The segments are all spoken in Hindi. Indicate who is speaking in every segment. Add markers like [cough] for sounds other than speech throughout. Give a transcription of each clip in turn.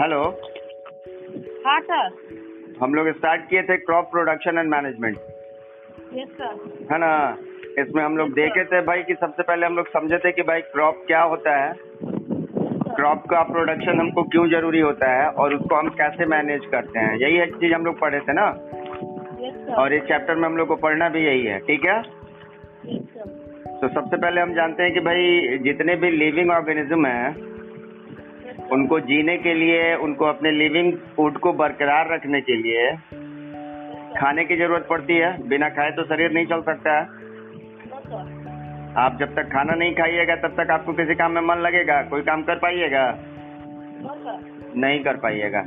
Speaker 1: हेलो
Speaker 2: हाँ सर
Speaker 1: हम लोग स्टार्ट किए थे crop production and management
Speaker 2: yes sir
Speaker 1: है ना? इसमें हम लोग yes, देखे थे भाई कि सबसे पहले हम लोग समझे थे कि भाई क्रॉप क्या होता है। क्रॉप का प्रोडक्शन हमको क्यों ज़रूरी होता है और उसको हम कैसे मैनेज करते हैं। यही एक चीज़ हम लोग पढ़े थे ना?
Speaker 2: यस सर
Speaker 1: और इस चैप्टर में हम लोग को पढ़ना भी यही है ठीक है? तो सबसे पहले हम जानते हैं कि भाई जितने भी लिविंग ऑर्गेनिज्म हैं उनको जीने के लिए, उनको अपने लिविंग फ़ूड को बरकरार रखने के लिए खाने की ज़रूरत पड़ती है। बिना खाए तो शरीर नहीं चल सकता है। आप जब तक खाना नहीं खाइएगा, तब तक आपको किसी काम में मन लगेगा। कोई काम कर पाइएगा? नहीं कर पाइएगा।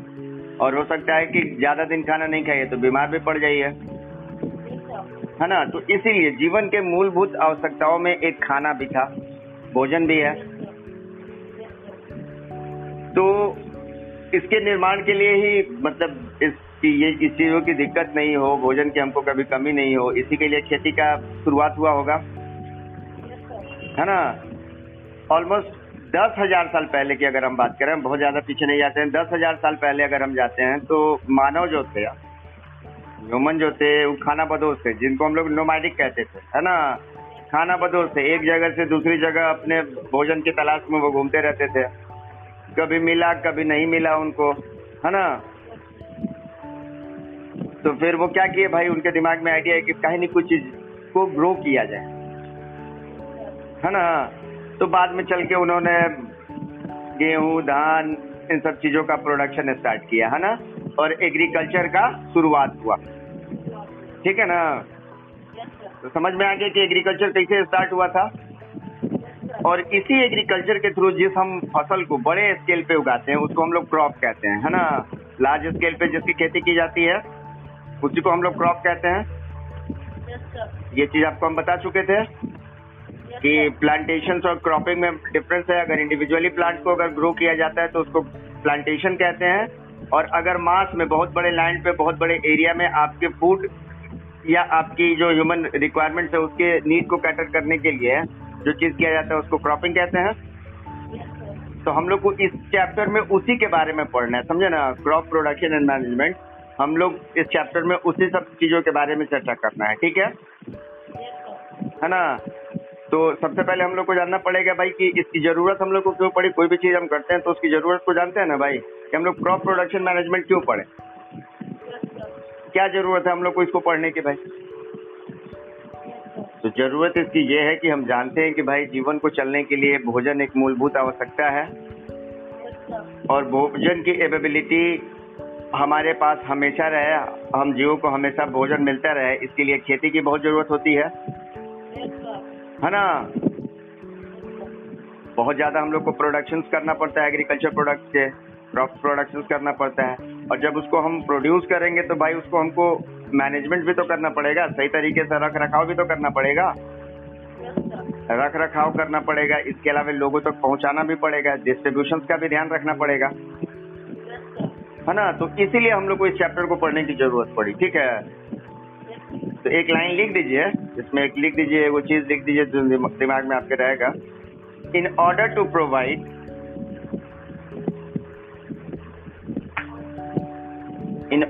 Speaker 1: और हो सकता है कि ज़्यादा दिन खाना नहीं खाइए तो बीमार भी पड़ जाइए। है ना? तो इसीलिए जीवन के मूलभूत आवश्यकताओं में एक खाना भी था, भोजन भी है। तो इसके निर्माण के लिए ही मतलब इस, कि ये, इस चीज़ों की दिक्कत नहीं हो, भोजन की हमको कभी कमी नहीं हो, इसी के लिए खेती का शुरुआत हुआ होगा। है ना? ऑलमोस्ट दस हज़ार साल पहले की अगर हम बात करें बहुत ज़्यादा पीछे नहीं जाते हैं। दस हज़ार साल पहले अगर हम जाते हैं तो मानव जो थे, ह्यूमन जो थे, वो खाना बदोश थे, जिनको हम लोग नोमैडिक कहते थे, है ना? खाना बदोश थे। एक जगह से दूसरी जगह अपने भोजन की तलाश में वो घूमते रहते थे। कभी मिला, कभी नहीं मिला उनको, है ना? तो फिर वो क्या किए भाई? उनके दिमाग में आइडिया है कि कहीं नहीं कुछ चीज़ को ग्रो किया जाए, है ना? तो बाद में चल के उन्होंने गेहूँ, धान, इन सब चीज़ों का प्रोडक्शन स्टार्ट किया, है ना? और एग्रीकल्चर का शुरुआत हुआ। ठीक है ना? तो समझ में आ गया कि एग्रीकल्चर कैसे स्टार्ट हुआ था? और इसी एग्रीकल्चर के थ्रू जिस हम फ़सल को बड़े स्केल पे उगाते हैं उसको हम लोग क्रॉप कहते हैं है ना? लार्ज स्केल पे जिसकी खेती की जाती है उसी को हम लोग क्रॉप कहते हैं। ये चीज़ आपको हम बता चुके थे कि प्लांटेशन और क्रॉपिंग में डिफरेंस है। अगर इंडिविजुअली प्लांट को अगर ग्रो किया जाता है तो उसको प्लांटेशन कहते हैं। और अगर मास में बहुत बड़े लैंड पे बहुत बड़े एरिया में आपके फ़ूड या आपकी जो ह्यूमन रिक्वायरमेंट है उसके नीड को कैटर करने के लिए जो चीज़ किया जाता है उसको क्रॉपिंग कहते हैं। तो हम लोग को इस चैप्टर में उसी के बारे में पढ़ना है, समझे ना? क्रॉप प्रोडक्शन एंड मैनेजमेंट हम लोग इस चैप्टर में उसी सब चीज़ों के बारे में चर्चा करना है, ठीक है? है ना? तो सबसे पहले हम लोग को जानना पड़ेगा भाई कि इसकी ज़रूरत हम लोग को क्यों पड़ी? कोई भी चीज़ हम करते हैं तो उसकी ज़रूरत को जानते हैं ना भाई? कि हम लोग क्रॉप प्रोडक्शन मैनेजमेंट क्यों पढ़े? क्या ज़रूरत है हम लोग को इसको पढ़ने की भाई? तो ज़रूरत इसकी ये है कि हम जानते हैं कि भाई जीवन को चलने के लिए भोजन एक मूलभूत आवश्यकता है। और भोजन की एवेबिलिटी हमारे पास हमेशा रहे, हम जीवों को हमेशा भोजन मिलता रहे, इसके लिए खेती की बहुत ज़रूरत होती है। है ना? बहुत ज़्यादा हम लोग को प्रोडक्शन करना पड़ता है एग्रीकल्चर प्रोडक्ट के क्रॉप प्रोडक्शन करना पड़ता है। और जब उसको हम प्रोड्यूस करेंगे तो भाई उसको हमको मैनेजमेंट भी तो करना पड़ेगा, सही तरीके से रख रखाव भी तो करना पड़ेगा। रख रखाव करना पड़ेगा, इसके अलावा लोगों तक तो पहुंचाना भी पड़ेगा डिस्ट्रीब्यूशन का भी ध्यान रखना पड़ेगा। है ना? तो इसीलिए हम लोग को इस चैप्टर को पढ़ने की ज़रूरत पड़ी, ठीक है? तो एक लाइन लिख दीजिए, इसमें एक लिख दीजिए वो चीज़ लिख दीजिए जो दिमाग में आपके रहेगा। In order to provide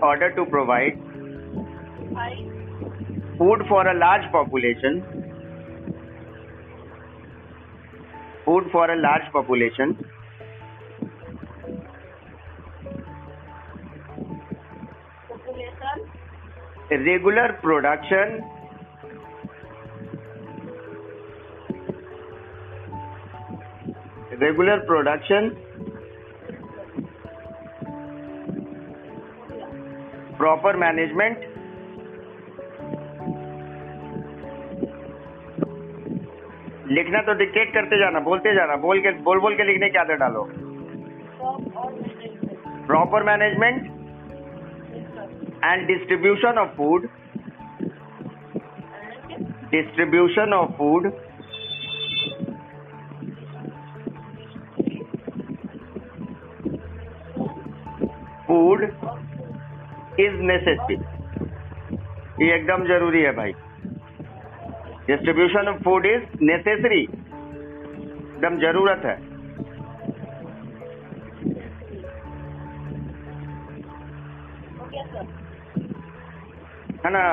Speaker 1: order to provide
Speaker 2: five
Speaker 1: food for a large population food for a large population
Speaker 2: population
Speaker 1: regular production regular production proper management लिखना तो डिक्टेट करते जाना, बोलते जाना, बोल के, बोल बोल के लिखने की आदत डालो। Proper management and distribution of
Speaker 2: food
Speaker 1: distribution of food food is necessary. ये एकदम ज़रूरी है भाई। Distribution of food is necessary एकदम ज़रूरत है। है ना?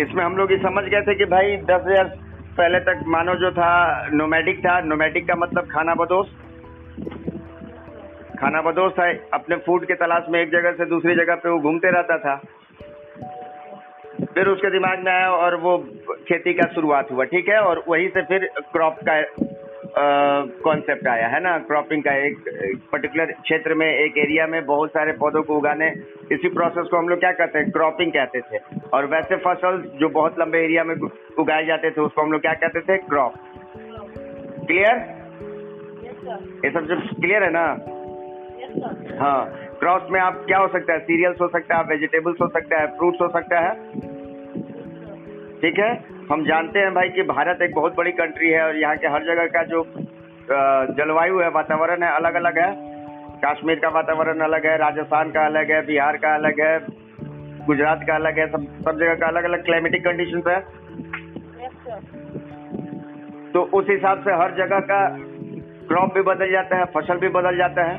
Speaker 1: इसमें हम लोग ये समझ गए थे कि भाई दस हज़ार पहले तक मानो जो था नोमैडिक था। नोमैडिक का मतलब खाना बदोश। खाना बदोश था। अपने फ़ूड के तलाश में एक जगह से दूसरी जगह पे वो घूमते रहता था। फिर उसके दिमाग में आया और वो खेती का शुरुआत हुआ ठीक है? और वहीं से फिर क्रॉप का कॉन्सेप्ट आया है ना? क्रॉपिंग का एक पर्टिकुलर क्षेत्र में एक एरिया में बहुत सारे पौधों को उगाने। इसी प्रोसेस को हम लोग क्या कहते हैं? क्रॉपिंग कहते थे। और वैसे फ़सल जो बहुत लंबे एरिया में उगाए जाते थे उसको हम लोग क्या कहते थे? क्रॉप क्लियर ये सब जो क्लियर है ना? हाँ। क्रॉप में आप क्या हो सकता है? सीरियल्स हो सकता है वेजिटेबल्स हो सकता है फ्रूट्स हो सकता है? ठीक है? हम जानते हैं भाई कि भारत एक बहुत बड़ी कंट्री है और यहाँ के हर जगह का जो जलवायु है वातावरण है अलग अलग है। कश्मीर का वातावरण अलग है राजस्थान का अलग है बिहार का अलग है गुजरात का अलग है सब सब जगह का अलग अलग क्लाइमेटिक कंडीशन है तो उस हिसाब से हर जगह का क्रॉप भी बदल जाता है फ़सल भी बदल जाता है।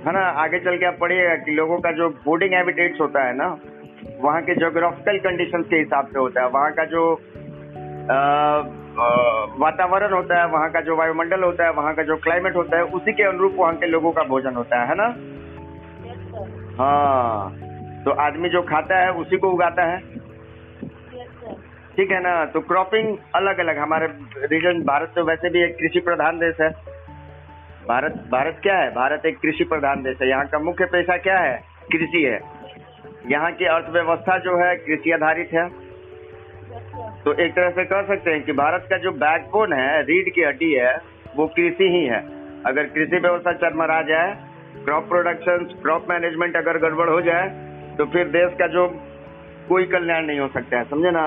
Speaker 1: है ना? आगे चल के आप पढ़िएगा कि लोगों का जो फूडिंग हैबिटेट्स होता है ना वहाँ के जोग्राफिकल कंडीशन के हिसाब से होता है। वहाँ का जो वातावरण होता है वहाँ का जो वायुमंडल होता है वहाँ का जो क्लाइमेट होता है उसी के अनुरूप वहाँ के लोगों का भोजन होता है है ना? हाँ। तो आदमी जो खाता है उसी को उगाता है? ठीक है ना? तो क्रॉपिंग अलग अलग हमारे रीजन भारत तो वैसे भी एक कृषि प्रधान देश है। भारत भारत क्या है? भारत एक कृषि प्रधान देश है। यहाँ का मुख्य पेशा क्या है? कृषि है। यहाँ की अर्थव्यवस्था जो है कृषि आधारित है। तो एक तरह से कह सकते हैं कि भारत का जो बैकबोन है, रीढ़ की हड्डी है, वो कृषि ही है। अगर कृषि व्यवस्था चरमरा जाए क्रॉप प्रोडक्शन क्रॉप मैनेजमेंट अगर गड़बड़ हो जाए तो फिर देश का जो कोई कल्याण नहीं हो सकता है, समझे ना?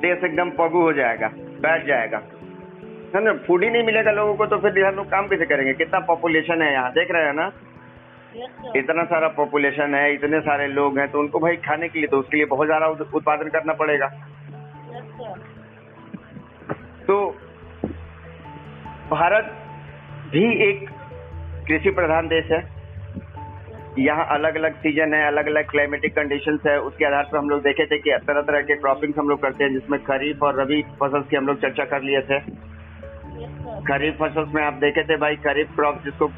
Speaker 1: देश एकदम पगू हो जाएगा, बैठ जाएगा। ना फ़ूड ही नहीं मिलेगा लोगों को तो फिर यहाँ लोग काम कैसे करेंगे? कितना पॉपुलेशन है यहाँ, देख रहे हैं ना. इतना सारा पॉपुलेशन है, इतने सारे लोग हैं तो उनको भाई खाने के लिए तो उसके लिए बहुत ज़्यादा उत्पादन करना पड़ेगा। तो भारत भी एक कृषि प्रधान देश है। यहाँ अलग अलग सीज़न है अलग अलग क्लाइमेटिक कंडीशन है। उसके आधार पर हम लोग देखे थे कि तरह तरह के क्रॉपिंग हम लोग करते हैं, जिसमें खरीफ और रबी फ़सल की हम लोग चर्चा कर लिए थे। खरीफ फ़सल में आप देखे थे भाई, खरीफ क्रॉप जिसको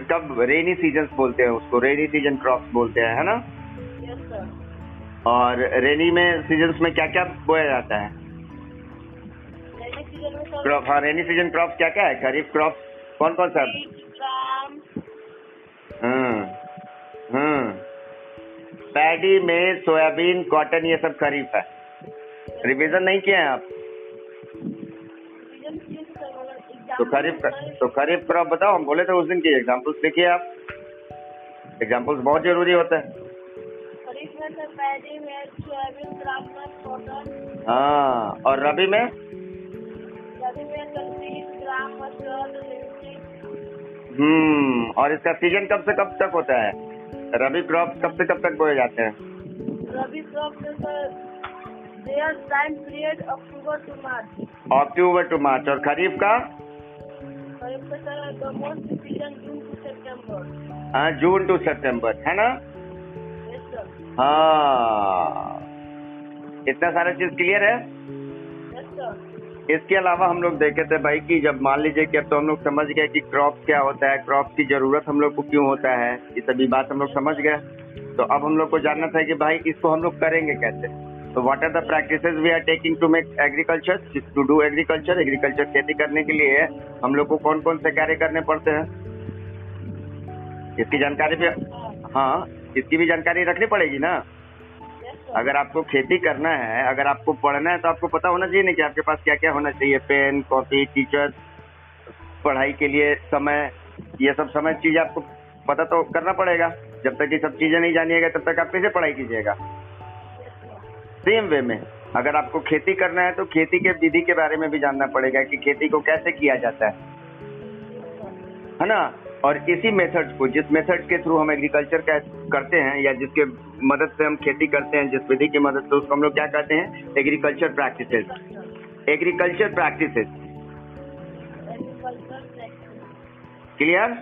Speaker 1: कब रेनी सीज़न बोलते हैं उसको रेनी सीज़न क्रॉप बोलते हैं है ना?
Speaker 2: Yes,
Speaker 1: और रेनी में सीज़न में क्या क्या बोया जाता है? क्रॉप हाँ रेनी सीज़न क्रॉप क्या क्या है? खरीफ क्रॉप कौन कौन सा पैडी में सोयाबीन कॉटन ये सब खरीफ है। रिवीजन नहीं किया है आप
Speaker 2: season season sir, मतलब exam
Speaker 1: तो खरीफ तो खरीफ क्रॉप बताओ हम बोले थे उस दिन की एग्जाम्पल्स देखिए आप। एग्जाम्पल्स बहुत ज़रूरी होते हैं।
Speaker 2: कॉटन
Speaker 1: हाँ और रबी में?
Speaker 2: लिंसी
Speaker 1: हम्म और इसका सीज़न कब से कब तक होता है? रबी क्रॉप कब से कब तक बोए जाते हैं?
Speaker 2: रबी क्रॉप में sir there time period October to March
Speaker 1: October to March और खरीफ का? हाँ जून टू सितंबर है ना हाँ इतना सारा चीज़ क्लियर है इसके अलावा हम लोग देखे थे भाई कि जब मान लीजिए कि अब तो हम लोग समझ गए कि क्रॉप क्या होता है क्रॉप की ज़रूरत हम लोग को क्यों होता है ये सभी बात हम लोग समझ गए तो अब हम लोग को जानना था कि भाई इसको हम लोग करेंगे कैसे तो what are the practices we are taking to make agriculture to do agriculture agriculture खेती करने के लिए हम लोग को कौन कौन से कार्य करने पड़ते हैं? इसकी जानकारी भी हाँ इसकी भी जानकारी रखनी पड़ेगी ना? अगर आपको खेती करना है, अगर आपको पढ़ना है तो आपको पता होना चाहिए ना कि आपके पास क्या क्या होना चाहिए? पेन, कॉपी, टीचर, पढ़ाई के लिए समय, ये सब समय चीज़ आपको पता तो करना पड़ेगा। जब तक ये सब चीज़ें नहीं जानिएगा, तब तक आप कैसे पढ़ाई कीजिएगा? सेम वे में। अगर आपको खेती करना है तो खेती के विधि के बारे में भी जानना पड़ेगा कि खेती को कैसे किया जाता है। है ना? और इसी मेथड को जिस मेथड के थ्रू हम एग्रीकल्चर करते हैं या जिसके मदद से हम खेती करते हैं जिस विधि की मदद से उसको हम लोग क्या कहते हैं? Agriculture practices agriculture practices clear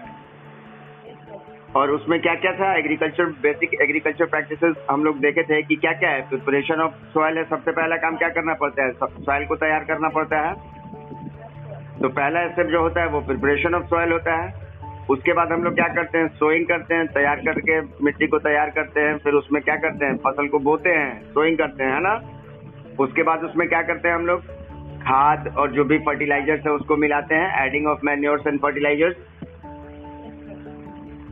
Speaker 1: और उसमें क्या क्या था? एग्रीकल्चर बेसिक एग्रीकल्चर प्रैक्टिसेस हम लोग देखे थे कि क्या क्या है? प्रिपरेशन ऑफ़ सॉइल है, सबसे पहला काम क्या करना पड़ता है? सॉइल को तैयार करना पड़ता है। तो पहला स्टेप जो होता है, वो प्रिपरेशन ऑफ़ सॉइल होता है। उसके बाद हम लोग क्या करते हैं? सोइंग करते हैं, तैयार करके मिट्टी को तैयार करते हैं। फिर उसमें क्या करते हैं? फ़सल को बोते हैं सोइंग करते हैं, है ना? उसके बाद उसमें क्या करते हैं हम लोग? खाद और जो भी फर्टिलाइजर्स है, उसको मिलाते हैं। Adding of manures and fertilisers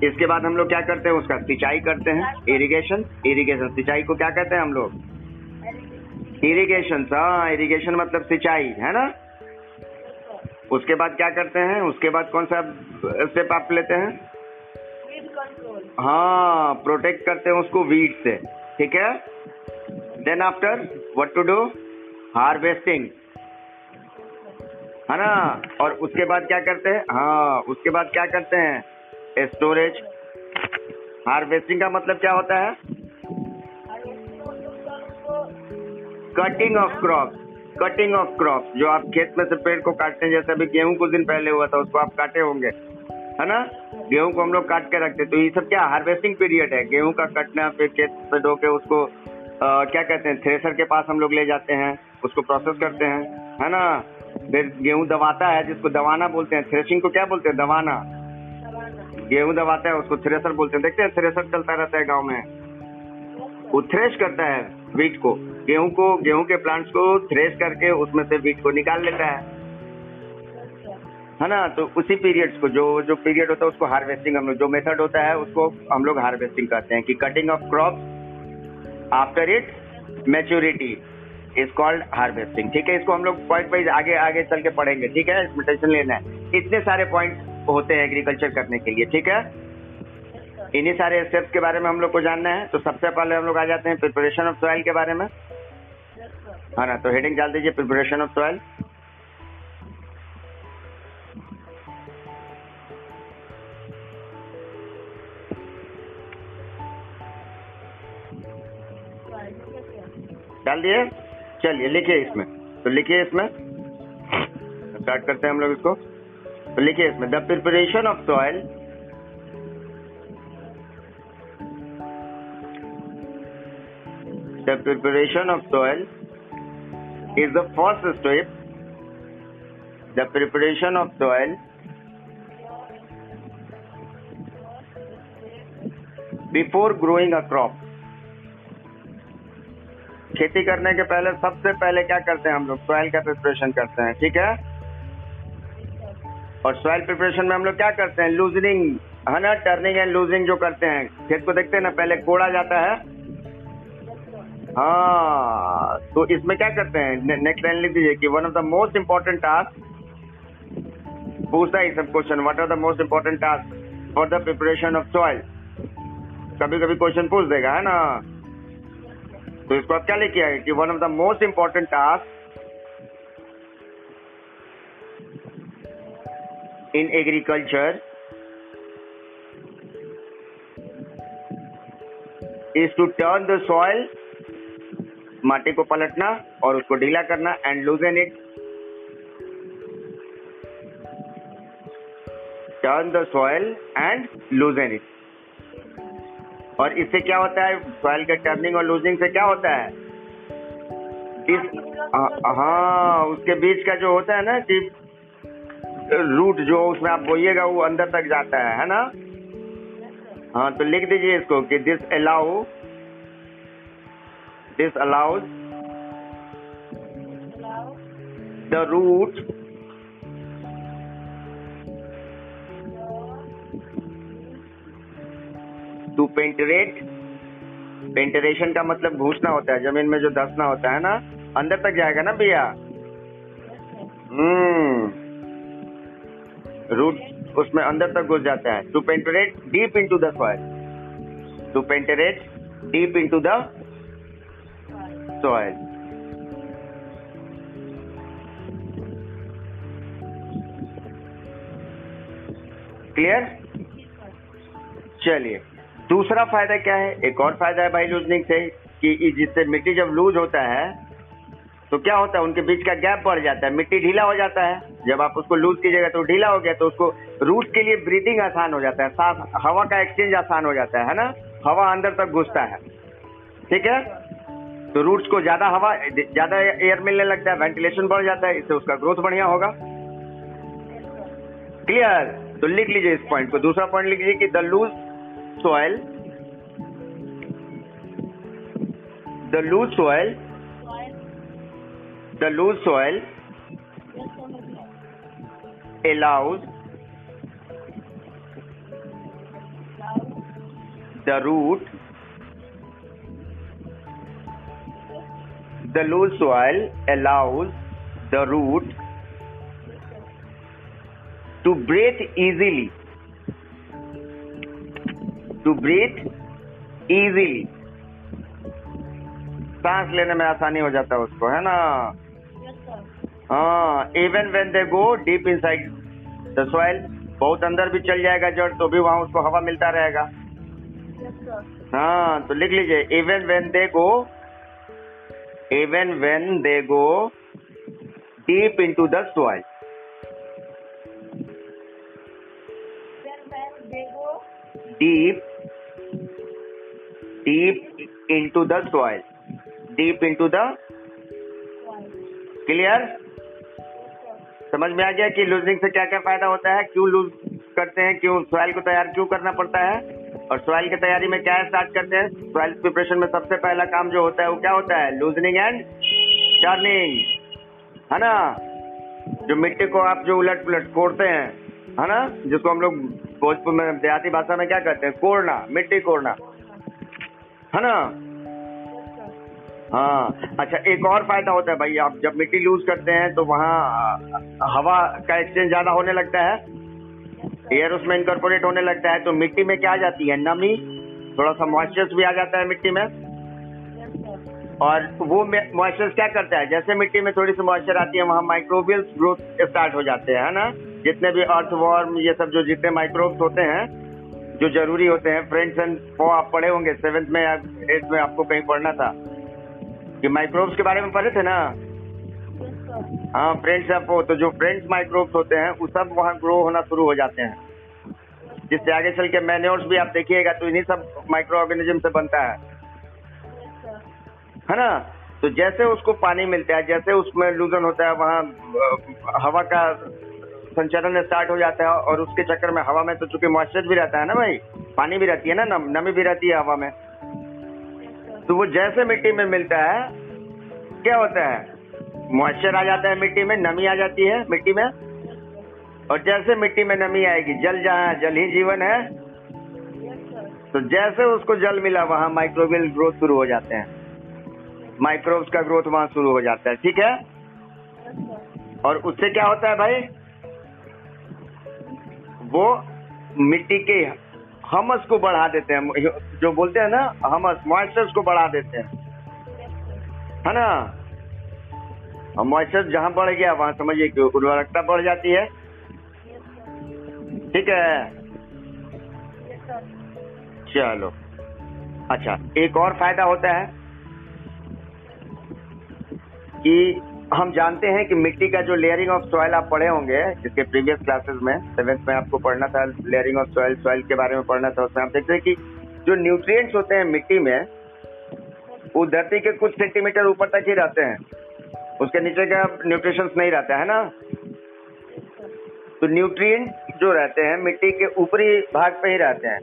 Speaker 1: इसके बाद हम लोग क्या करते हैं, उसका सिंचाई करते हैं। इरिगेशन इरिगेशन सिंचाई को क्या कहते हैं हम लोग? इरिगेशन हाँ इरिगेशन मतलब सिंचाई, है ना? उसके बाद क्या करते हैं, उसके बाद कौन सा स्टेप आप लेते हैं? हाँ प्रोटेक्ट करते हैं उसको वीड से, ठीक है? Then after what to do harvesting है ना? और उसके बाद क्या करते हैं हाँ उसके बाद क्या करते हैं? स्टोरेज हार्वेस्टिंग का मतलब क्या होता है? Cutting of crop cutting of crop जो आप खेत में से पेड़ को काटते हैं जैसे अभी गेहूँ कुछ दिन पहले हुआ था उसको आप काटे होंगे। है ना? गेहूँ को हम लोग काट के रखते हैं। तो ये सब क्या हार्वेस्टिंग पीरियड है? गेहूँ का कटना फिर खेत पे ढो के उसको आ, क्या कहते हैं थ्रेसर के पास हम लोग ले जाते हैं। उसको प्रोसेस करते हैं। है ना? फिर गेहूँ दबाता है जिसको दबाना बोलते हैं। थ्रेसिंग को क्या बोलते हैं? दबाना। गेहूँ दबाता है, उसको थ्रेसर बोलते हैं। देखते हैं थ्रेसर चलता रहता है गाँव में। वो थ्रेश करता है वीट को। गेहूँ को, गेहूँ के प्लांट्स को थ्रेश करके उसमें से वीट को निकाल लेता है। है ना? तो उसी पीरियड्स को, जो जो पीरियड होता है, उसको हार्वेस्टिंग हम लोग, जो मेथड होता है, उसको हम लोग हार्वेस्टिंग कहते हैं कि cutting of crop after it maturity is called harvesting ठीक है? इसको हम लोग पॉइंट वाइज आगे आगे चल के पढ़ेंगे। ठीक है? इसमें लेना है। इतने सारे पॉइंट होते हैं एग्रीकल्चर करने के लिए, ठीक है? इन्हीं सारे स्टेप्स के बारे में हम लोग को जानना है तो सबसे पहले हम लोग आ जाते हैं प्रिपरेशन ऑफ़ सॉइल के बारे में। हाँ ना तो हेडिंग डाल दीजिए प्रिपरेशन ऑफ़ सॉइल डाल दिए? चलिए, लिखिए इसमें तो लिखिए इसमें। स्टार्ट करते हैं हम लोग इसको। तो लिखे इसमें the preparation of soil the preparation of soil is the first step the preparation of soil before growing a crop खेती करने के पहले, सबसे पहले क्या करते हैं हम लोग? सॉइल का प्रिपरेशन करते हैं, ठीक है? और सॉइल प्रिपरेशन में हम लोग क्या करते हैं? लूजनिंग है ना? टर्निंग एंड लूजिंग जो करते हैं। खेत को देखते हैं ना? पहले कोड़ा जाता है। हाँ तो इसमें क्या करते हैं? नेक्स्ट लाइन लिख दीजिए कि one of the most important task पूछता है सब question what are the most important task for the preparation of soil कभी कभी क्वेश्चन पूछ देगा, है ना? तो इसको आप क्या लिखिए? कि one of the most important task in agriculture is to turn the soil, माटी को पलटना और उसको ढीला करना and loosen it turn the soil and loosen it और इससे क्या होता है? सॉइल के टर्निंग और लूजिंग से क्या होता है? इस हाँ उसके बीच का जो होता है ना कि रूट जो उसमें आप बोइएगा, वो अंदर तक जाता है है ना? हाँ तो लिख दीजिए इसको कि this allow this allows the root to penetrate penetration का मतलब घूसना होता है, ज़मीन में जो धसना होता है ना, अंदर तक जाएगा ना भैया? हम्म। रूट उसमें अंदर तक घुस जाता है। To penetrate deep into the soil to penetrate deep into the soil clear चलिए। दूसरा फ़ायदा क्या है? एक और फ़ायदा है भाई लूजनिंग से कि जिससे मिट्टी जब लूज होता है तो क्या होता है, उनके बीच का गैप बढ़ जाता है, मिट्टी ढीला हो जाता है। जब आप उसको लूज कीजिएगा तो ढीला हो गया तो उसको रूट के लिए ब्रीदिंग आसान हो जाता है, साफ़ हवा का एक्सचेंज आसान हो जाता है ना? हवा अंदर तक घुसता है। ठीक है? तो रूट्स को ज़्यादा हवा, ज़्यादा एयर मिलने लगता है वेंटिलेशन बढ़ जाता है, इससे उसका ग्रोथ बढ़िया होगा। क्लियर तो लिख लीजिए इस पॉइंट को। दूसरा पॉइंट लिख लीजिए कि the loose soil the loose soil
Speaker 2: yes समझ गया
Speaker 1: allows the root the loose soil allows the root to breathe easily to breathe easily सांस लेने में आसानी हो जाता है उसको है ना हाँ even when they go deep inside the soil बहुत अंदर भी चल जाएगा जड़ तो भी वहाँ उसको हवा मिलता रहेगा। हाँ तो लिख लीजिए even when they go even when they go deep into the soil deep deep into the soil deep into the
Speaker 2: soil,
Speaker 1: clear समझ में आ गया कि लूजनिंग से क्या क्या फ़ायदा होता है, क्यों लूज करते हैं, क्यों सॉइल को तैयार क्यों करना पड़ता है, और सॉइल की तैयारी में क्या स्टार्ट करते हैं? सॉइल प्रिपरेशन में सबसे पहला काम जो होता है, वो क्या होता है? लूजनिंग एंड टर्निंग है ना? जो मिट्टी को आप जो उलट पुलट कोड़ते हैं, है ना? जिसको हम लोग भोजपुर में देहाती भाषा में क्या कहते हैं? कोड़ना, मिट्टी कोड़ना। है ना? हाँ अच्छा एक और फ़ायदा होता है भाई, आप जब मिट्टी लूज करते हैं तो वहाँ हवा का एक्सचेंज ज़्यादा होने लगता है एयर उसमें इनकॉर्पोरेट होने लगता है तो मिट्टी में क्या आ जाती है? नमी थोड़ा सा मॉइस्चर भी आ जाता है मिट्टी में। और वो मॉइस्चर क्या करता है? जैसे मिट्टी में थोड़ी सी मॉइस्चर आती है, वहाँ माइक्रोबियल ग्रोथ स्टार्ट हो जाते हैं, है ना? जितने भी अर्थ अर्थवॉर्म ये सब जो जितने माइक्रोब्स होते हैं, जो ज़रूरी होते हैं फ्रेंड्स एंड वो आप पढ़े होंगे सेवेंथ में या एट्थ में आपको कहीं पढ़ना था। कि माइक्रोब्स के बारे में पढ़े थे ना? हाँ फ्रेंड्स वो तो जो फ्रेंड्स माइक्रोब्स होते हैं वो सब वहाँ ग्रो होना शुरू हो जाते हैं। जिससे आगे चल के मैन्योर्स भी आप देखिएगा तो इन्हीं सब माइक्रो ऑर्गेनिज्म से बनता है। है ना? तो जैसे उसको पानी मिलता है जैसे उसमें लूजन होता है वहाँ हवा का संचरण स्टार्ट हो जाता है और उसके चक्कर में हवा में तो चूँकि मॉइस्चर भी रहता है ना भाई पानी भी रहती है ना नम, भी रहती है हवा में। तो वो जैसे मिट्टी में मिलता है, क्या होता है? मॉइस्चर आ जाता है मिट्टी में, नमी आ जाती है मिट्टी में। और जैसे मिट्टी में नमी आएगी, जल जहाँ जल ही जीवन है। तो जैसे उसको जल मिला, वहाँ माइक्रोबियल ग्रोथ शुरू हो जाते हैं। माइक्रोब्स का ग्रोथ वहाँ शुरू हो जाता है, ठीक है? और उससे क्या होता है भाई? वो मिट्टी के हमस को बढ़ा देते हैं जो बोलते हैं ना, हमस मॉइस्चर्स को बढ़ा देते हैं। है ना? मॉइस्चर जहाँ बढ़ गया, वहाँ समझिए कि उर्वरकता बढ़ जाती है। ठीक है? चलो। अच्छा एक और फ़ायदा होता है कि हम जानते हैं कि मिट्टी का जो लेयरिंग ऑफ़ सॉइल आप पढ़े होंगे, जिसके प्रीवियस क्लासेस में सेवेंथ में आपको पढ़ना था लेयरिंग ऑफ़ सॉइल सॉइल के बारे में पढ़ना था, उसमें आप देखते हैं कि जो न्यूट्रिएंट्स होते हैं मिट्टी में, वो धरती के कुछ सेंटीमीटर ऊपर तक ही रहते हैं। उसके नीचे का न्यूट्रिशंस नहीं रहता, है ना? तो न्यूट्रिएंट जो रहते हैं, मिट्टी के ऊपरी भाग पे ही रहते हैं।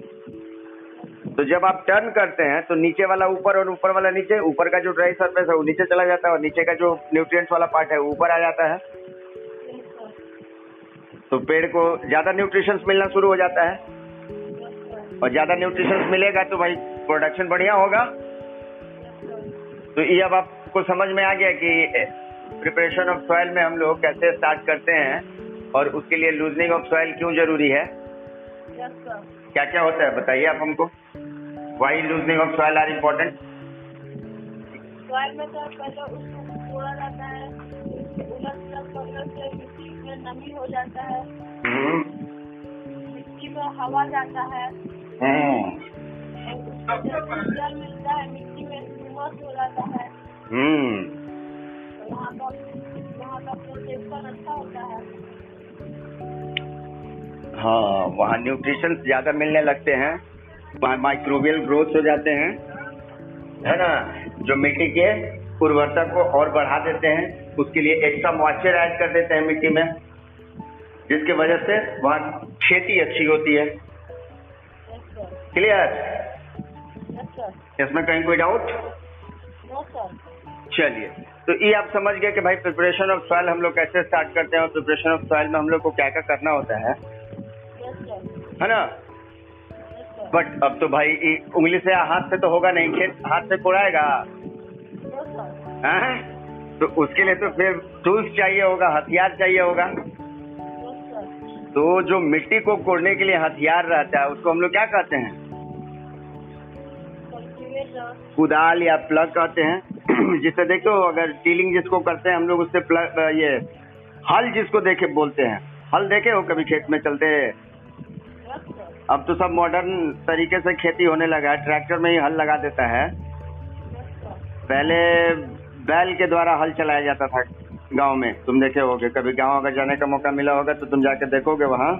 Speaker 1: तो जब आप टर्न करते हैं तो नीचे वाला ऊपर और ऊपर वाला नीचे, ऊपर का जो ड्राई सरफेस है वो नीचे चला जाता है और नीचे का जो न्यूट्रिएंट्स वाला पार्ट है वो ऊपर आ जाता है। तो पेड़ को ज़्यादा न्यूट्रिशंस मिलना शुरू हो जाता है। और ज़्यादा न्यूट्रिशंस मिलेगा तो भाई प्रोडक्शन बढ़िया होगा। तो ये अब आपको समझ में आ गया कि प्रिपरेशन ऑफ़ सॉइल में हम लोग कैसे स्टार्ट करते हैं और उसके लिए लूजनिंग ऑफ़ सॉइल क्यों ज़रूरी है।
Speaker 2: Yes
Speaker 1: क्या क्या होता है बताइए आप हमको। Why loosening of soil are important
Speaker 2: soil में तो पहले उसको कोड़ा जाता है उलट पुलट करने से मिट्टी में नमी हो जाता है। मिट्टी में हवा जाता है। और उसको जब जल मिलता है मिट्टी में ह्यूमस हो जाता है।
Speaker 1: हम्म।
Speaker 2: तो का वहाँ का प्रोटेक्शन अच्छा होता है।
Speaker 1: हाँ वहाँ न्यूट्रिशन ज़्यादा मिलने लगते हैं। वहाँ माइक्रोबियल ग्रोथ हो जाते हैं। है ना? जो मिट्टी के उर्वरता को और बढ़ा देते हैं, उसके लिए एक्स्ट्रा मॉइस्चर ऐड कर देते हैं मिट्टी में। जिसके वजह से वहाँ खेती अच्छी होती है। क्लियर इसमें कहीं कोई डाउट चलिए तो ये आप समझ गए कि भाई प्रिपरेशन ऑफ़ सॉइल हम लोग कैसे स्टार्ट करते हैं और प्रिपरेशन ऑफ़ सॉइल में हम लोग को क्या क्या करना होता है। है ना? बट अब तो भाई उंगली से, हाथ से तो होगा नहीं, खेत, हाथ से कोड़ाएगा हैं? तो उसके लिए तो फिर टूल्स चाहिए होगा, हथियार चाहिए होगा। तो जो मिट्टी को कोड़ने के लिए हथियार रहता है, उसको हम लोग क्या कहते हैं? कुदाल या प्लग कहते हैं। [clears throat] जिससे देखो, अगर डीलिंग जिसको करते हैं, हम लोग उससे प्लग, ये, हल जिसको देखे, बोलते हैं। हल देखे हो कभी खेत में चलते? अब तो सब मॉडर्न तरीके से खेती होने लगा है। ट्रैक्टर में ही हल लगा देता है। पहले बैल के द्वारा हल चलाया जाता था गाँव में। तुम देखे होगे कभी गाँव अगर जाने का मौका मिला होगा तो तुम जाके देखोगे वहाँ।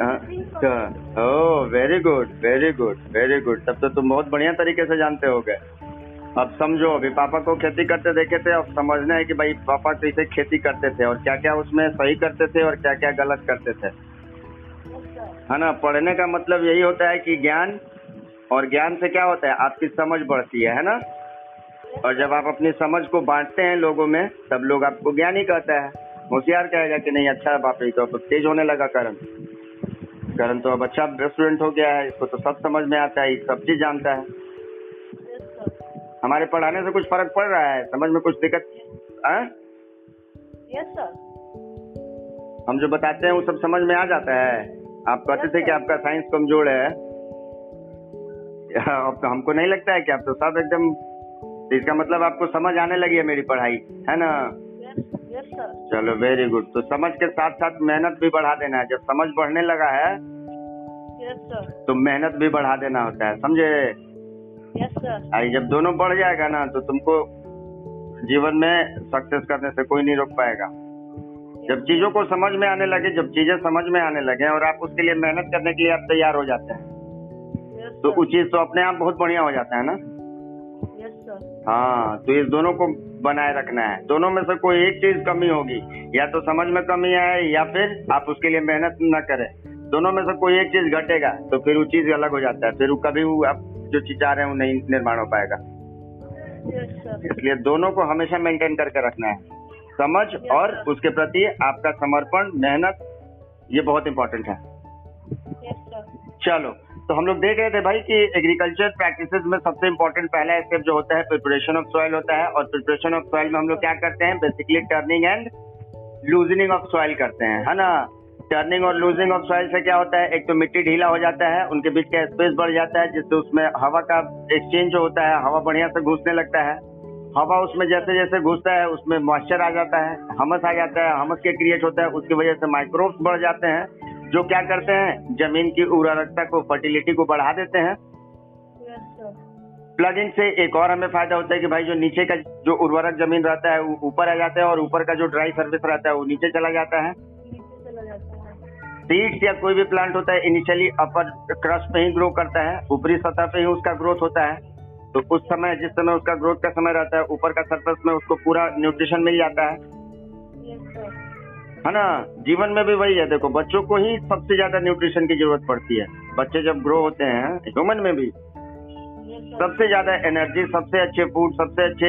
Speaker 1: हाँ,
Speaker 2: हैं।
Speaker 1: ओह very good very good very good तब तो तुम बहुत बढ़िया तरीके से जानते होगे। अब समझो अभी पापा को खेती करते देखे थे अब समझना है कि भाई पापा कैसे खेती करते थे और क्या क्या उसमें सही करते थे और क्या क्या गलत करते थे। है ना पढ़ने का मतलब यही होता है कि ज्ञान और ज्ञान से क्या होता है? आपकी समझ बढ़ती है है ना? और जब आप अपनी समझ को बांटते हैं लोगों में तब लोग आपको ज्ञान ही कहता है। होशियार कहेगा कि नहीं अच्छा है बाप रे तो अब तेज होने लगा करण। करण तो अब अच्छा स्टूडेंट हो गया है इसको तो सब समझ में आता है सब चीज़ जानता है। हमारे पढ़ाने से कुछ फ़र्क पड़ रहा है? समझ में कुछ दिक्कत है
Speaker 2: यस सर
Speaker 1: हम जो बताते हैं वो सब समझ में आ जाता है। आप कहते थे कि आपका साइंस कमज़ोर है। अब तो हमको नहीं लगता है कि आप तो सब एकदम इसका मतलब आपको समझ आने लगी है मेरी पढ़ाई है ना?
Speaker 2: यस सर
Speaker 1: चलो वेरी गुड तो समझ के साथ साथ मेहनत भी बढ़ा देना है। जब समझ बढ़ने लगा है
Speaker 2: यस सर
Speaker 1: तो मेहनत भी बढ़ा देना होता है समझे?
Speaker 2: यस सर
Speaker 1: आई जब दोनों बढ़ जाएगा ना तो तुमको जीवन में सक्सेस करने से कोई नहीं रोक पाएगा। जब चीज़ों को समझ में आने लगे जब चीज़ें समझ में आने लगे और आप उसके लिए मेहनत करने के लिए आप तैयार हो जाते हैं तो वो चीज़ तो अपने आप बहुत बढ़िया हो जाता है ना? हाँ तो इस दोनों को बनाए रखना है। दोनों में से कोई एक चीज़ कमी होगी या तो समझ में कमी आए या फिर आप उसके लिए मेहनत न करें। दोनों में से कोई एक चीज़ घटेगा तो फिर वो चीज़ अलग हो जाता है। फिर वो कभी वो आप जो चीज़ चाह रहे हैं वो नहीं निर्माण हो पाएगा। इसलिए दोनों को हमेशा मेंटेन करके रखना है। समझ और उसके प्रति आपका समर्पण मेहनत ये बहुत इंपॉर्टेंट है। चलो तो हम लोग देख रहे थे भाई कि एग्रीकल्चर प्रैक्टिसेस में सबसे इम्पोर्टेंट पहला स्टेप जो होता है प्रिपरेशन ऑफ़ सॉइल होता है और प्रिपरेशन ऑफ़ सॉइल में हम लोग क्या करते हैं? Basically turning and loosening of soil करते हैं है ना? टर्निंग और लूजिंग ऑफ़ सॉइल से क्या होता है? एक तो मिट्टी ढीला हो जाता है उनके बीच का स्पेस बढ़ जाता है जिससे उसमें हवा का एक्सचेंज होता है हवा बढ़िया से घुसने लगता है। हवा उसमें जैसे जैसे घुसता है, उसमें मॉइस्चर आ जाता है हमस आ जाता है हमस के क्रिएट होता है, उसकी वजह से माइक्रोब्स बढ़ जाते हैं। जो क्या करते हैं, ज़मीन की उर्वरकता को फर्टिलिटी को बढ़ा देते हैं। प्लगिंग से एक और हमें फ़ायदा होता है कि भाई जो नीचे का, जो उर्वरक ज़मीन रहता है, वो ऊपर आ जाता है और ऊपर का जो ड्राई सर्विस रहता है, वो नीचे चला जाता है। सीड्स या कोई भी प्लांट होता है इनिशियली अपर क्रस्ट पे ही ग्रो करता है, ऊपरी सतह पे ही उसका ग्रोथ होता है। तो उस समय जिस समय उसका ग्रोथ का समय रहता है ऊपर का सरफेस में उसको पूरा न्यूट्रिशन मिल जाता है। है ना? जीवन में भी वही है। देखो बच्चों को ही सबसे ज़्यादा न्यूट्रिशन की ज़रूरत पड़ती है। बच्चे जब ग्रो होते हैं ह्यूमन में भी सबसे ज़्यादा एनर्जी सबसे अच्छे फ़ूड सबसे अच्छे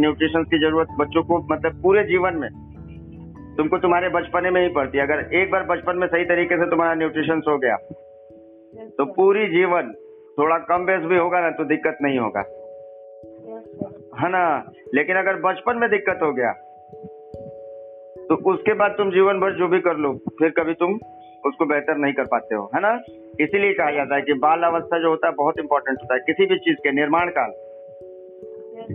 Speaker 1: न्यूट्रिशन की ज़रूरत बच्चों को मतलब पूरे जीवन में। तुमको तुम्हारे बचपने में ही पड़ती है। अगर एक बार बचपन में सही तरीके से तुम्हारा न्यूट्रिशन हो गया तो पूरी जीवन थोड़ा कम बेस भी होगा ना तो दिक्कत नहीं होगा। है ना? लेकिन अगर बचपन में दिक्कत हो गया तो उसके बाद तुम जीवन भर जो भी कर लो, फिर कभी तुम उसको बेहतर नहीं कर पाते हो, है ना? इसीलिए कहा जाता है कि बाल अवस्था जो होता है बहुत इंपॉर्टेंट होता है। किसी भी चीज़ के, निर्माण काल।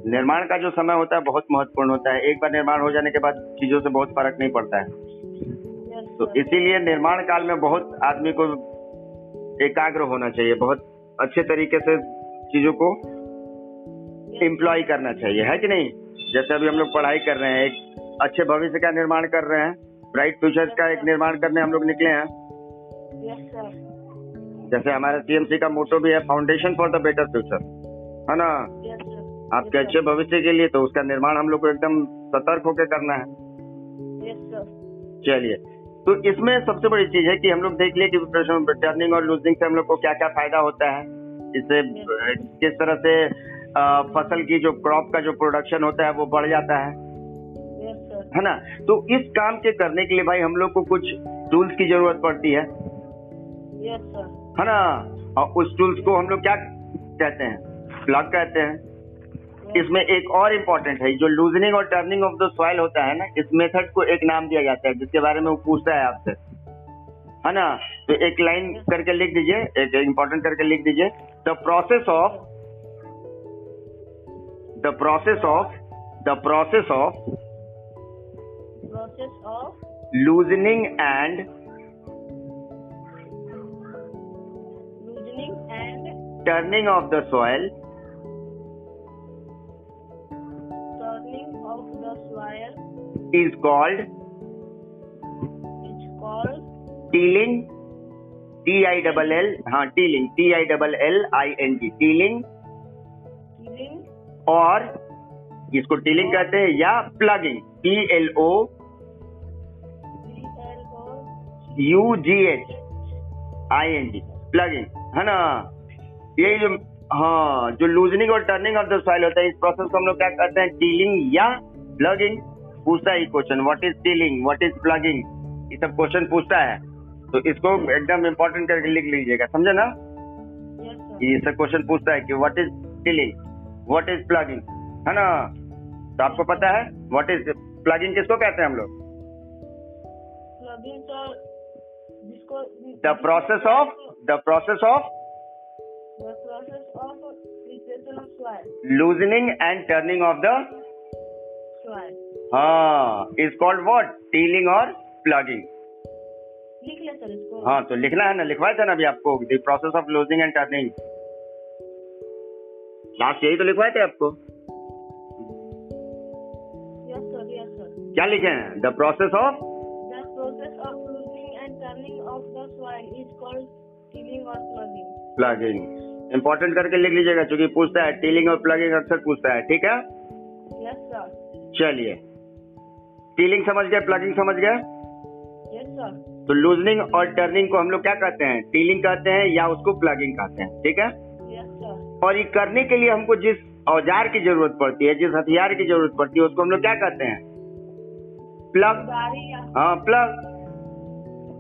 Speaker 1: निर्माण का जो समय होता है बहुत महत्वपूर्ण होता है। एक बार निर्माण हो जाने के बाद चीज़ों से बहुत फ़र्क नहीं पड़ता है। तो इसीलिए निर्माण काल में बहुत आदमी को एकाग्र होना चाहिए, बहुत अच्छे तरीके से चीज़ों को इम्प्लॉय करना चाहिए है कि नहीं? जैसे अभी हम लोग पढ़ाई कर रहे हैं एक अच्छे भविष्य का निर्माण कर रहे हैं ब्राइट फ्यूचर का एक निर्माण करने हम लोग निकले हैं। जैसे हमारे सीएमसी का मोटो भी है foundation for the better future है ना? आपके अच्छे भविष्य के लिए तो उसका निर्माण हम लोग को एकदम सतर्क होकर करना है। चलिए तो इसमें सबसे बड़ी चीज़ है कि हम लोग देख लिए कि टर्निंग और लूजिंग से हम लोग को क्या क्या फ़ायदा होता है। इससे किस तरह से फ़सल की जो क्रॉप का जो प्रोडक्शन होता है वो बढ़ जाता है। है ना? तो इस काम के करने के लिए भाई हम लोग को कुछ टूल्स की ज़रूरत पड़ती है। है ना? और उस टूल्स को हम लोग क्या कहते हैं? प्लग कहते हैं। इसमें एक और इम्पोर्टेंट है जो लूजनिंग और टर्निंग ऑफ़ द सॉइल होता है ना इस मेथड को एक नाम दिया जाता है जिसके बारे में वो पूछता है आपसे। है ना? तो एक लाइन करके लिख दीजिए एक इम्पोर्टेंट करके लिख दीजिए। The process of the process of the process of
Speaker 2: process of
Speaker 1: loosening and
Speaker 2: loosening and
Speaker 1: turning of the soil
Speaker 2: turning of the soil
Speaker 1: is called
Speaker 2: is called
Speaker 1: tilling T I double L हाँ tilling T I double L I N G tilling और इसको टीलिंग कहते हैं या plugging P L O U G H I N G plugging है ना? यही जो हाँ जो लूजनिंग और टर्निंग ऑफ़ द सॉइल होता है इस प्रोसेस को हम लोग क्या कहते हैं? टीलिंग या प्लगिंग पूछता है question what is tilling what is plugging ये सब क्वेश्चन पूछता है। तो इसको एकदम इम्पोर्टेंट करके लिख लीजिएगा समझे ना? ये सब क्वेश्चन पूछता है कि what is tilling what is plugging है ना? तो आपको पता है व्हाट इज़ प्लगिंग किसको कहते हैं हम लोग?
Speaker 2: प्लगिंग सर जिसको
Speaker 1: the process of the process of
Speaker 2: soil
Speaker 1: loosening and turning of the
Speaker 2: soil
Speaker 1: हाँ इज़ कॉल्ड व्हाट टीलिंग और प्लगिंग
Speaker 2: लिख ले सर इसको।
Speaker 1: हाँ तो लिखना है ना? लिखवाया था ना अभी आपको? The process of loosing and turning last यही तो लिखवाए थे आपको?
Speaker 2: यस सर यस सर
Speaker 1: क्या लिखे हैं? The process of
Speaker 2: the process of loosening and turning of the soil is called tilling or plugging.
Speaker 1: Plugging important करके लिख लीजिएगा क्योंकि पूछता है टीलिंग और प्लगिंग अक्सर पूछता है ठीक है?
Speaker 2: Yes, sir.
Speaker 1: चलिए। टीलिंग समझ गए प्लगिंग समझ गए?
Speaker 2: Yes, sir.
Speaker 1: तो लूजनिंग और टर्निंग को हम लोग क्या कहते हैं? टीलिंग कहते हैं या उसको प्लगिंग कहते हैं ठीक है?
Speaker 2: Yes.
Speaker 1: और ये करने के लिए हमको जिस औज़ार की ज़रूरत पड़ती है जिस हथियार की ज़रूरत पड़ती है उसको हम लोग क्या कहते हैं? प्लग हाँ प्लग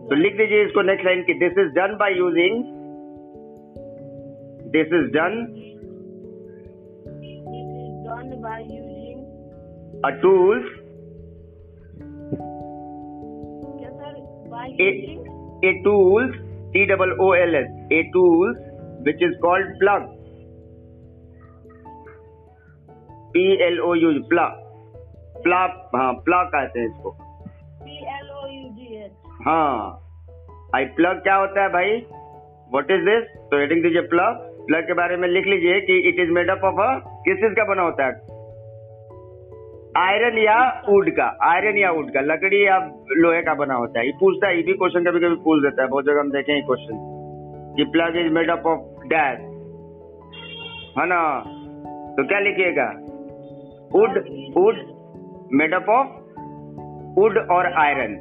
Speaker 1: तो लिख दीजिए इसको नेक्स्ट लाइन की। This is done by using this is done
Speaker 2: this is done by using
Speaker 1: a tools
Speaker 2: क्या sir? By
Speaker 1: A-
Speaker 2: using
Speaker 1: a tools T double O L S a tools which is called plug P L O U plug plug हाँ plug कहते हैं इसको
Speaker 2: P L O U G H.
Speaker 1: हाँ आई प्लग क्या होता है भाई व्हाट इज़ दिस तो हेडिंग दीजिए प्लग प्लग के बारे में लिख लीजिए कि it is made up of किस चीज़ का बना होता है? आयरन या वुड का आयरन या वुड का लकड़ी या लोहे का बना होता है। ये पूछता है ये भी क्वेश्चन कभी कभी पूछ देता है बहुत जगह हम देखें क्वेश्चन कि plug is made up of dash है ना? तो क्या लिखिएगा? Wood wood made up of wood और आयरन.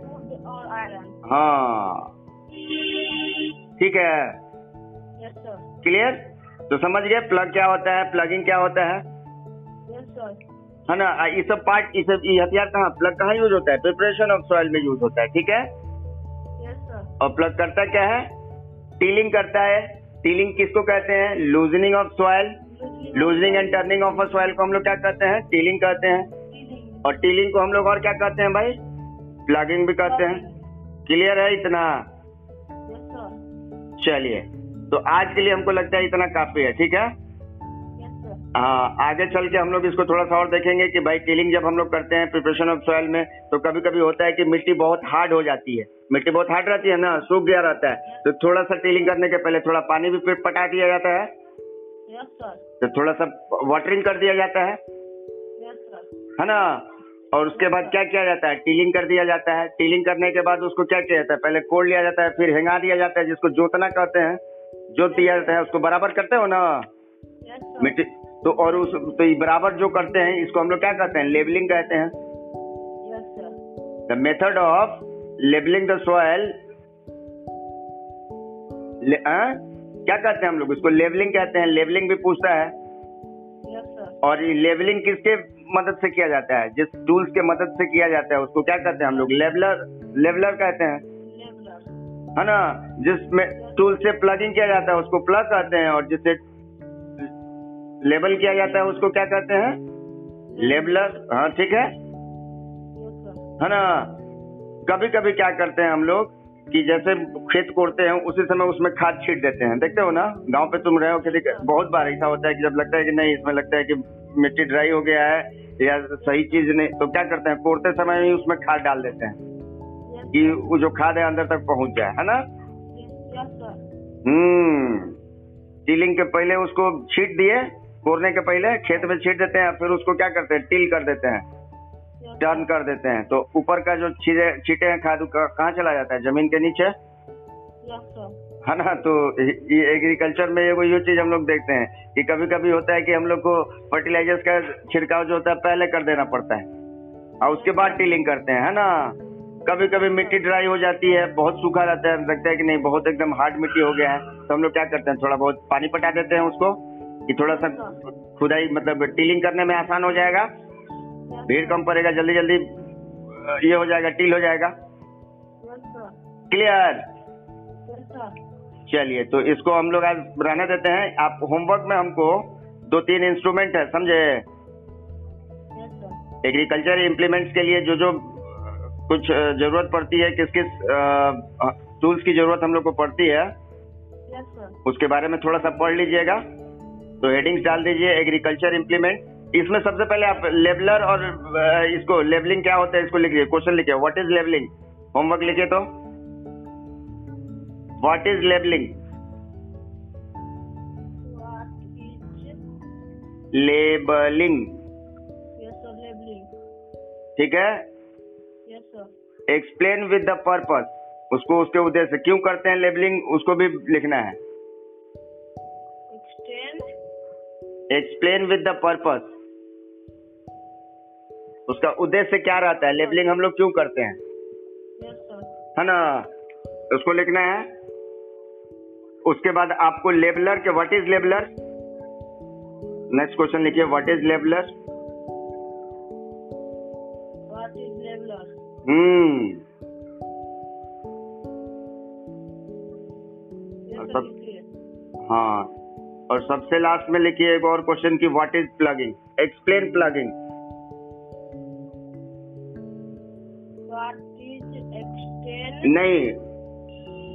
Speaker 1: हाँ। ठीक है। क्लियर Yes, तो समझ गए? प्लग क्या होता है? प्लगिंग क्या होता है? है ना? ये सब पार्ट ये सब ये हथियार कहाँ? प्लग कहाँ यूज़ होता है? प्रिपरेशन ऑफ़ सॉइल में यूज़ होता है ठीक है? और प्लग करता क्या है? टीलिंग करता है। टीलिंग किसको कहते हैं? Loosening of soil loosening and turning of a soil को हम लोग क्या कहते हैं? टीलिंग कहते हैं। और टीलिंग को हम लोग और क्या कहते हैं भाई? प्लगिंग भी कहते हैं। क्लियर है इतना? चलिए। तो आज के लिए हमको लगता है इतना काफ़ी है ठीक है? हाँ आगे चल के हम लोग इसको थोड़ा सा और देखेंगे कि भाई टीलिंग जब हम लोग करते हैं प्रिपरेशन ऑफ़ सॉइल में तो कभी कभी होता है कि मिट्टी बहुत हार्ड हो जाती है। मिट्टी बहुत हार्ड रहती है ना सूख गया रहता है। तो थोड़ा सा टीलिंग करने के पहले थोड़ा पानी भी फिर पटा दिया जाता है। तो थोड़ा सा वाटरिंग कर दिया जाता है। है ना? और उसके बाद क्या किया जाता है? टीलिंग कर दिया जाता है। टीलिंग करने के बाद उसको क्या किया जाता है? पहले कोड़ लिया जाता है फिर हेंगा दिया जाता है जिसको जोतना कहते हैं। जोत दिया जाता है उसको बराबर करते हो ना? मिट्टी तो और उस तो ये बराबर जो करते हैं इसको हम लोग क्या कहते हैं? लेबलिंग कहते हैं। The method of levelling the soil क्या कहते हैं हम लोग इसको लेबलिंग कहते हैं। लेबलिंग भी पूछता है।
Speaker 2: सर
Speaker 1: और ये लेबलिंग किसके मदद से किया जाता है? जिस टूल्स के मदद से किया जाता है उसको क्या कहते हैं हम लोग? लेबलर लेबलर कहते हैं। है ना, जिसमें टूल से प्लगिंग किया जाता है, उसको प्लस कहते हैं, और जिससे लेबल किया जाता है, उसको क्या कहते हैं? लेबलर हाँ ठीक है? है ना? कभी कभी क्या करते हैं हम लोग, कि जैसे खेत कोड़ते हैं, उसी समय उसमें खाद छीट देते हैं। देखते हो ना? गाँव पे तुम रहे हो खेती बहुत बार ऐसा होता है कि जब लगता है कि नहीं, इसमें लगता है कि मिट्टी ड्राई हो गया है, या सही चीज़ नहीं तो क्या करते हैं? कोड़ते समय ही उसमें खाद डाल देते हैं। कि वो जो खाद है अंदर तक पहुँच जाए है ना? हम्म। टीलिंग के पहले उसको छीट दिए कोरने के पहले खेत में छीट देते हैं फिर उसको क्या करते हैं? टील कर देते हैं। टर्न कर देते हैं। तो ऊपर का जो छीटे छीटे हैं खाद का- कहाँ चला जाता है? ज़मीन के नीचे? है ना? तो ये एग्रीकल्चर में एगो ये चीज़ हम लोग देखते हैं कि कभी कभी होता है कि हम लोग को फर्टिलाइजर्स का छिड़काव जो होता है पहले कर देना पड़ता है। और उसके बाद टीलिंग करते हैं है ना? कभी कभी मिट्टी ड्राई हो जाती है बहुत सूखा रहता है लगता है कि नहीं बहुत एकदम हार्ड मिट्टी हो गया है। तो हम लोग क्या करते हैं थोड़ा बहुत पानी पटा देते हैं उसको कि थोड़ा सा खुदाई मतलब टीलिंग करने में आसान हो जाएगा। भीड़ कम पड़ेगा जल्दी जल्दी ये हो जाएगा टील हो जाएगा। क्लियर चलिए तो इसको हम लोग आज रहने देते हैं। आप होमवर्क में हमको दो तीन इंस्ट्रूमेंट है समझे? एग्रीकल्चर इम्प्लीमेंट्स के लिए जो जो कुछ ज़रूरत पड़ती है किस किस टूल्स की ज़रूरत हम लोग को पड़ती है।
Speaker 2: सर
Speaker 1: उसके बारे में थोड़ा सा पढ़ लीजिएगा। तो हेडिंग्स डाल दीजिए एग्रीकल्चर इम्प्लीमेंट इसमें सबसे पहले आप लेबलर और इसको लेबलिंग क्या होता है इसको लिखिए क्वेश्चन लिखिए। व्हाट इज़ लेबलिंग होमवर्क लिखिए तो। व्हाट इज़ लेबलिंग लेबलिंग ठीक है? एक्सप्लेन विद द पर्पस उसको उसके उद्देश्य क्यों करते हैं लेबलिंग उसको भी लिखना है। एक्सप्लेन विद द पर्पस उसका उद्देश्य क्या रहता है? लेबलिंग हम लोग क्यों करते हैं? है ना? उसको लिखना है। उसके बाद आपको लेबलर के व्हाट इज़ लेबलर नेक्स्ट क्वेश्चन लिखिए व्हाट इज़ लेबलर हम्म। और सब- हाँ। और सबसे लास्ट में लिखिए एक और क्वेश्चन की what is plugging explain plugging नहीं।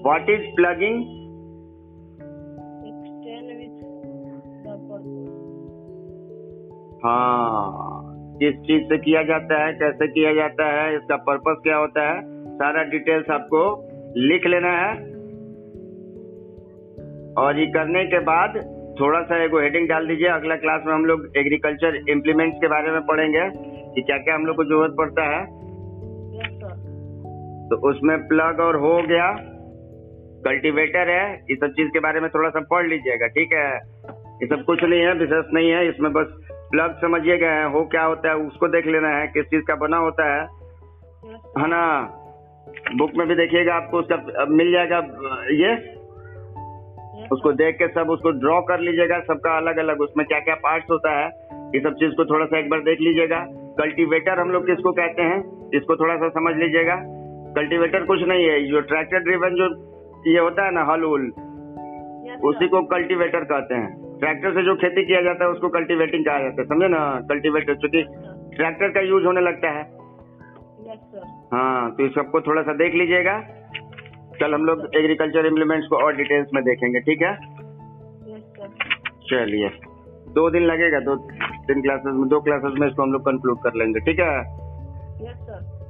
Speaker 1: व्हाट इज़ प्लगिंग हाँ। किस चीज़ से किया जाता है कैसे किया जाता है इसका पर्पस क्या होता है सारा डिटेल्स आपको लिख लेना है। और ये करने के बाद थोड़ा सा एगो हेडिंग डाल दीजिए अगला क्लास में हम लोग एग्रीकल्चर इम्प्लीमेंट्स के बारे में पढ़ेंगे कि क्या क्या हम लोग को ज़रूरत पड़ता है। तो उसमें प्लग और हो गया। कल्टीवेटर है ये सब चीज़ के बारे में थोड़ा सा पढ़ लीजिएगा ठीक है? ये सब कुछ नहीं है विशेष नहीं है इसमें बस प्लग समझिएगा हो क्या होता है उसको देख लेना है किस चीज़ का बना होता है। है ना? बुक में भी देखिएगा आपको उसका मिल जाएगा ये। उसको देख के सब उसको ड्रॉ कर लीजिएगा सबका अलग अलग उसमें क्या क्या पार्ट्स होता है ये सब चीज़ को थोड़ा सा एक बार देख लीजिएगा। कल्टीवेटर हम लोग किसको कहते हैं इसको थोड़ा सा समझ लीजिएगा। कल्टीवेटर कुछ नहीं है जो ट्रैक्टर ड्रिवन जो ये होता है ना हल उल उसी को कल्टीवेटर कहते हैं। ट्रैक्टर से जो खेती किया जाता है उसको कल्टीवेटिंग कहा जाता है समझे ना? कल्टीवेटर क्योंकि ट्रैक्टर का यूज़ होने लगता है। हाँ तो इस सबको थोड़ा सा देख लीजिएगा। कल हम लोग एग्रीकल्चर इम्प्लीमेंट्स को और डिटेल्स में देखेंगे ठीक है? चलिए। दो दिन लगेगा दो तीन क्लासेस में दो क्लासेस में इसको हम लोग कंक्लूड कर लेंगे ठीक है?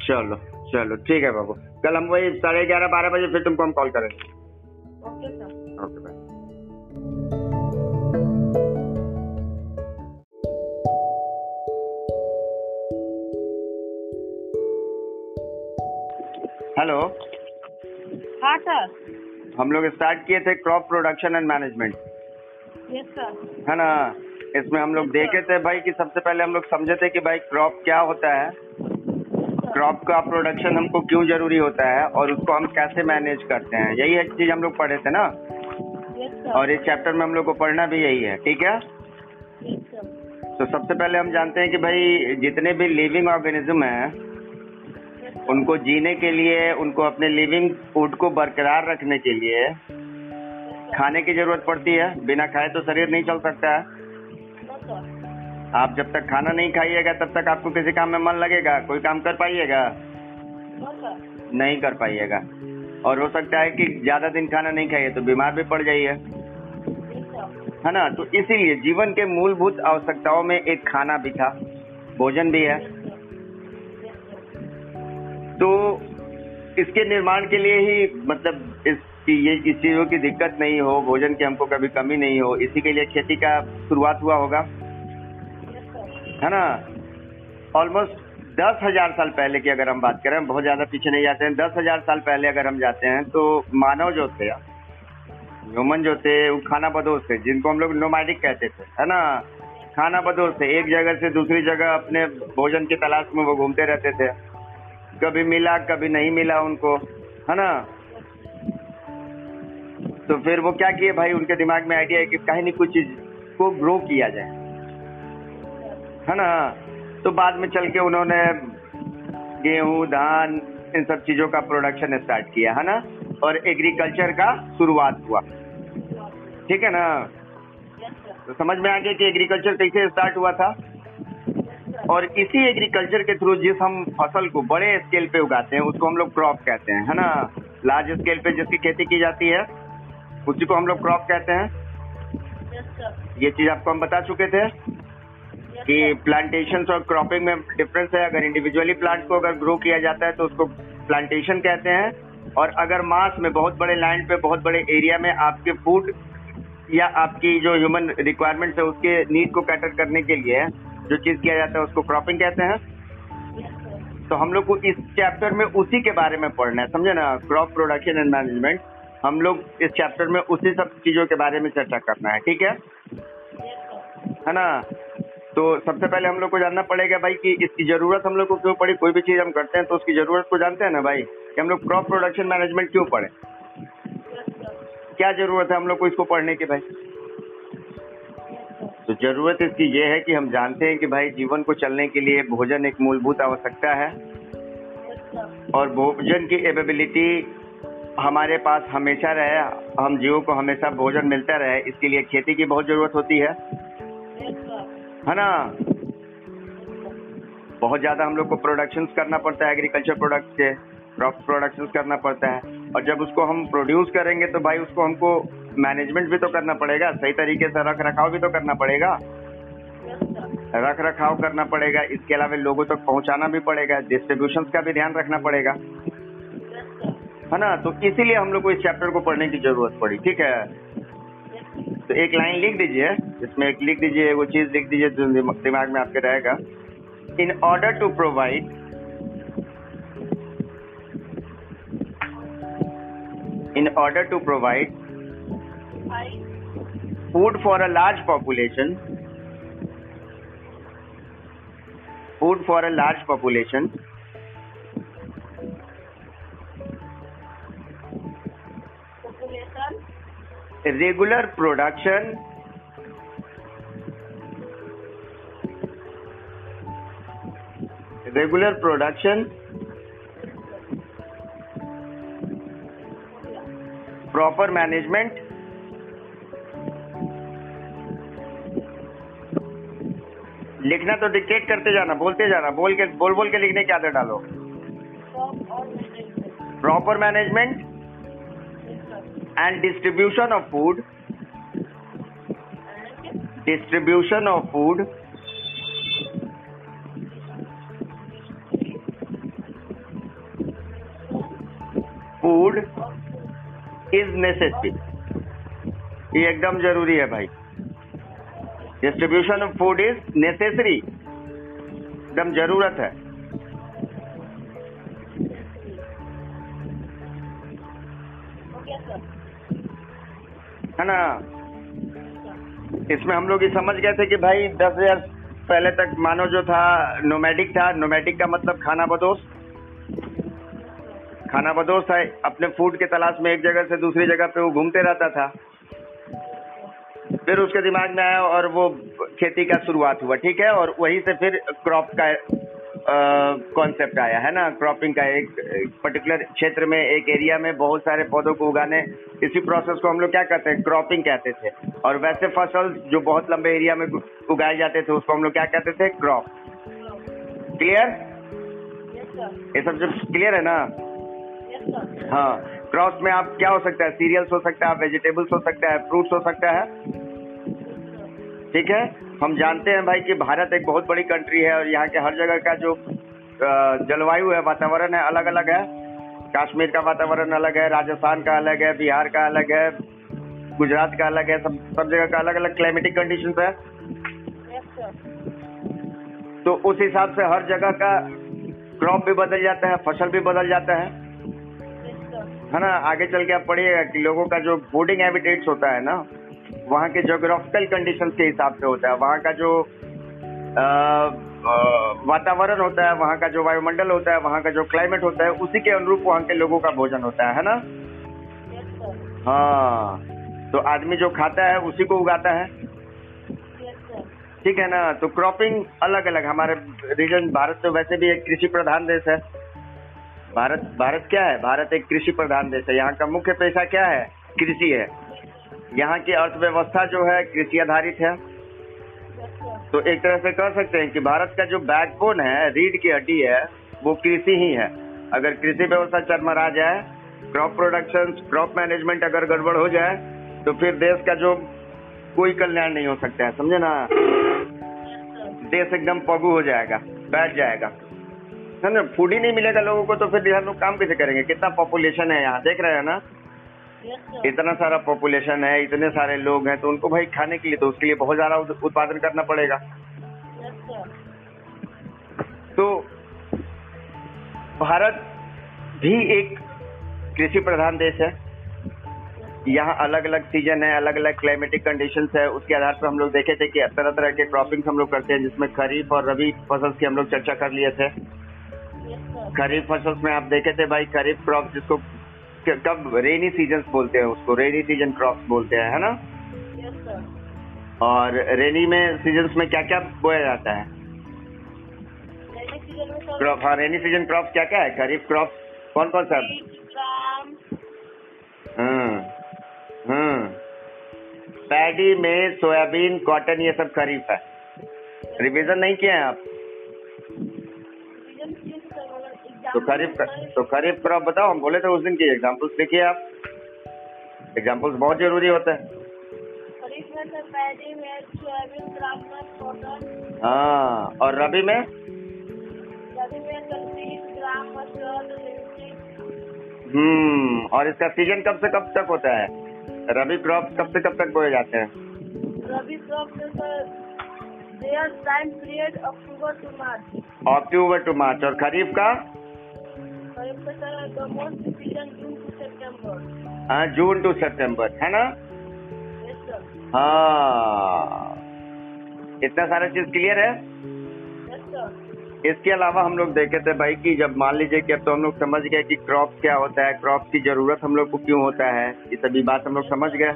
Speaker 1: चलो चलो ठीक है बाबू। कल हम वही साढ़े ग्यारह बारह बजे फिर तुमको हम कॉल करेंगे। हेलो
Speaker 2: हाँ सर
Speaker 1: हम लोग स्टार्ट किए थे crop production and management
Speaker 2: yes sir
Speaker 1: है ना? इसमें हम लोग देखे थे भाई कि सबसे पहले हम लोग समझे थे कि भाई क्रॉप क्या होता है। क्रॉप का प्रोडक्शन हमको क्यों ज़रूरी होता है और उसको हम कैसे मैनेज करते हैं। यही एक चीज़ हम लोग पढ़े थे ना?
Speaker 2: सर
Speaker 1: और इस चैप्टर में हम लोग को पढ़ना भी यही है। ठीक है? तो सबसे पहले हम जानते हैं कि भाई जितने भी लिविंग ऑर्गेनिज्म हैं उनको जीने के लिए, उनको अपने लिविंग फ़ूड को बरकरार रखने के लिए खाने की ज़रूरत पड़ती है। बिना खाए तो शरीर नहीं चल सकता है। आप जब तक खाना नहीं खाइएगा, तब तक आपको किसी काम में मन लगेगा। कोई काम कर पाइएगा? नहीं कर पाइएगा। और हो सकता है कि ज़्यादा दिन खाना नहीं खाइए तो बीमार भी पड़ जाइए। है ना? तो इसीलिए जीवन के मूलभूत आवश्यकताओं में एक खाना भी था, भोजन भी है। तो इसके निर्माण के लिए ही मतलब इस ये, इस चीज़ों की दिक्कत नहीं हो, भोजन की हमको कभी कमी नहीं हो, इसी के लिए खेती का शुरुआत हुआ होगा। है ना? ऑलमोस्ट दस हज़ार साल पहले की अगर हम बात करें बहुत ज़्यादा पीछे नहीं जाते हैं। दस हज़ार साल पहले अगर हम जाते हैं तो मानव जो थे ह्यूमन जो थे, वो खाना बदोश थे, जिनको हम लोग नोमैडिक कहते थे, है ना? खाना बदोश थे। एक जगह से दूसरी जगह अपने भोजन की तलाश में वो घूमते रहते थे। कभी मिला, कभी नहीं मिला उनको, है ना? तो फिर वो क्या किए भाई? उनके दिमाग में आइडिया है कि कहीं नहीं कुछ चीज़ को ग्रो किया जाए, है ना? तो बाद में चल के उन्होंने गेहूँ, धान, इन सब चीज़ों का प्रोडक्शन स्टार्ट किया, है ना? और एग्रीकल्चर का शुरुआत हुआ, ठीक है ना? तो समझ में आ गया कि एग्रीकल्चर कैसे स्टार्ट हुआ था? और इसी एग्रीकल्चर के थ्रू जिस हम फ़सल को बड़े स्केल पे उगाते हैं उसको हम लोग क्रॉप कहते हैं है ना? लार्ज स्केल पे जिसकी खेती की जाती है उसी को हम लोग क्रॉप कहते हैं। ये चीज़ आपको हम बता चुके थे कि प्लांटेशन और क्रॉपिंग में डिफरेंस है। अगर इंडिविजुअली प्लांट को अगर ग्रो किया जाता है तो उसको प्लांटेशन कहते हैं। और अगर मास में बहुत बड़े लैंड पे बहुत बड़े एरिया में आपके फ़ूड या आपकी जो ह्यूमन रिक्वायरमेंट्स है उसके नीड को कैटर करने के लिए जो चीज़ किया जाता है उसको क्रॉपिंग कहते हैं। तो हम लोग को इस चैप्टर में उसी के बारे में पढ़ना है। समझे ना? क्रॉप प्रोडक्शन एंड मैनेजमेंट हम लोग इस चैप्टर में उसी सब चीज़ों के बारे में चर्चा करना है, ठीक है? है ना? तो सबसे पहले हम लोग को जानना पड़ेगा भाई कि इसकी ज़रूरत हम लोग को क्यों पड़ी? कोई भी चीज़ हम करते हैं तो उसकी ज़रूरत को जानते हैं ना भाई? कि हम लोग क्रॉप प्रोडक्शन मैनेजमेंट क्यों पढ़े? क्या ज़रूरत है हम लोग को इसको पढ़ने की भाई? तो ज़रूरत इसकी ये है कि हम जानते हैं कि भाई जीवन को चलने के लिए भोजन एक मूलभूत आवश्यकता है। और भोजन की एवेबिलिटी हमारे पास हमेशा रहे, हम जीवों को हमेशा भोजन मिलता रहे, इसके लिए खेती की बहुत ज़रूरत होती है। है ना? बहुत ज़्यादा हम लोग को प्रोडक्शन करना पड़ता है एग्रीकल्चर प्रोडक्ट से क्रॉप प्रोडक्शन करना पड़ता है। और जब उसको हम प्रोड्यूस करेंगे तो भाई उसको हमको मैनेजमेंट भी तो करना पड़ेगा, सही तरीके से रख रखाव भी तो करना पड़ेगा। रख रखाव करना पड़ेगा, इसके अलावा लोगों तक तो पहुंचाना भी पड़ेगा डिस्ट्रीब्यूशन का भी ध्यान रखना पड़ेगा। है ना? तो इसीलिए हम लोग को इस चैप्टर को पढ़ने की ज़रूरत पड़ी, ठीक है? तो एक लाइन लिख दीजिए इसमें एक लिख दीजिए, वो चीज़ लिख दीजिए जो दिमाग में आपके रहेगा। In order to provide in order to
Speaker 2: five
Speaker 1: food for a large population food for a large population
Speaker 2: population
Speaker 1: regular production regular production proper management लिखना तो डिक्टेट करते जाना, बोलते जाना, बोल के, बोल बोल के लिखने की आदत डालो। Proper management and distribution of
Speaker 2: food
Speaker 1: distribution of food food is necessary. ये एकदम ज़रूरी है भाई। Distribution of food is necessary एकदम ज़रूरत है। है ना? इसमें हम लोग ये समझ गए थे कि भाई दस हज़ार पहले तक मानो जो था नोमैडिक था। नोमैडिक का मतलब खाना बदोस। खाना बदोस था अपने फ़ूड के तलाश में एक जगह से दूसरी जगह पे वो घूमते रहता था। फिर उसके दिमाग में आया और वो खेती का शुरुआत हुआ ठीक है? और वहीं से फिर क्रॉप का कॉन्सेप्ट आया है ना? क्रॉपिंग का एक पर्टिकुलर क्षेत्र में एक एरिया में बहुत सारे पौधों को उगाने इसी प्रोसेस को हम लोग क्या कहते हैं? क्रॉपिंग कहते थे। और वैसे फ़सल जो बहुत लंबे एरिया में उगाए जाते थे उसको हम लोग क्या कहते थे? क्रॉप क्लियर ये सब जब क्लियर है ना? हाँ। क्रॉप में आप क्या हो सकता है? सीरियल्स हो सकता है वेजिटेबल्स हो सकता है फ्रूट्स हो सकता है? ठीक है? हम जानते हैं भाई कि भारत एक बहुत बड़ी कंट्री है और यहाँ के हर जगह का जो जलवायु है वातावरण है अलग अलग है। कश्मीर का वातावरण अलग है राजस्थान का अलग है बिहार का अलग है गुजरात का अलग है सब सब जगह का अलग अलग क्लाइमेटिक कंडीशन है तो उस हिसाब से हर जगह का क्रॉप भी बदल जाता है फ़सल भी बदल जाता है। है ना? आगे चल के आप पढ़िएगा कि लोगों का जो फूडिंग हैबिटेट्स होता है ना वहाँ के जोग्राफिकल कंडीशन के हिसाब से होता है। वहाँ का जो वातावरण होता है वहाँ का जो वायुमंडल होता है वहाँ का जो क्लाइमेट होता है उसी के अनुरूप वहाँ के लोगों का भोजन होता है है ना?
Speaker 2: सर
Speaker 1: हाँ तो आदमी जो खाता है उसी को उगाता है? ठीक है ना? तो क्रॉपिंग अलग अलग हमारे रीजन भारत तो वैसे भी एक कृषि प्रधान देश है। भारत भारत क्या है? भारत एक कृषि प्रधान देश है। यहाँ का मुख्य पेशा क्या है? कृषि है। यहाँ की अर्थव्यवस्था जो है कृषि आधारित है। तो एक तरह से कह सकते हैं कि भारत का जो बैकबोन है, रीढ़ की हड्डी है, वो कृषि ही है। अगर कृषि व्यवस्था चरमरा जाए क्रॉप प्रोडक्शन क्रॉप मैनेजमेंट अगर गड़बड़ हो जाए तो फिर देश का जो कोई कल्याण नहीं हो सकता है, समझे ना? देश एकदम पगू हो जाएगा, बैठ जाएगा। ना फ़ूड ही नहीं मिलेगा लोगों को तो फिर यहाँ लोग काम कैसे करेंगे? कितना पॉपुलेशन है यहाँ, देख रहे हैं ना? इतना सारा पॉपुलेशन है इतने सारे लोग हैं तो उनको भाई खाने के लिए तो उसके लिए बहुत ज़्यादा उत्पादन करना पड़ेगा। तो भारत भी एक कृषि प्रधान देश है। यहाँ अलग अलग सीज़न है अलग अलग क्लाइमेटिक कंडीशन है। उसके आधार पर हम लोग देखे थे कि तरह तरह के क्रॉपिंग्स हम लोग करते हैं जिसमें खरीफ और रबी फ़सल की हम लोग चर्चा कर लिए थे। खरीफ फ़सल में आप देखे थे भाई खरीफ क्रॉप जिसको कब रेनी सीज़न बोलते हैं उसको रेनी सीज़न क्रॉप बोलते हैं है ना?
Speaker 2: सर
Speaker 1: और रेनी में सीज़न में क्या क्या बोया जाता है?
Speaker 2: रेनी सीज़न
Speaker 1: क्रॉप हाँ रेनी सीज़न क्रॉप क्या क्या है? खरीफ क्रॉप कौन कौन सा हम्म हम्म। पैडी में सोयाबीन कॉटन ये सब खरीफ है। रिवीजन नहीं किया है आप
Speaker 2: सीज़न सीज़न सर मतलब एग्ज़ाम
Speaker 1: तो खरीफ तो खरीफ क्रॉप बताओ हम बोले थे उस दिन की एग्जाम्पल्स देखिए आप। एग्जाम्पल्स बहुत ज़रूरी होता है। हाँ और रबी में? हम्म और इसका सीज़न कब से कब तक होता है? रबी क्रॉप कब से कब तक बोए जाते हैं?
Speaker 2: रबी क्रॉप में sir there time period October to March
Speaker 1: October to March और खरीफ का?
Speaker 2: सितंबर
Speaker 1: हाँ जून टू सितंबर है ना? हाँ। इतना सारा चीज़ क्लियर है? इसके अलावा हम लोग देखे थे भाई कि जब मान लीजिए कि अब तो हम लोग समझ गए कि क्रॉप क्या होता है क्रॉप की ज़रूरत हम लोग को क्यों होता है ये सभी बात हम लोग समझ गए।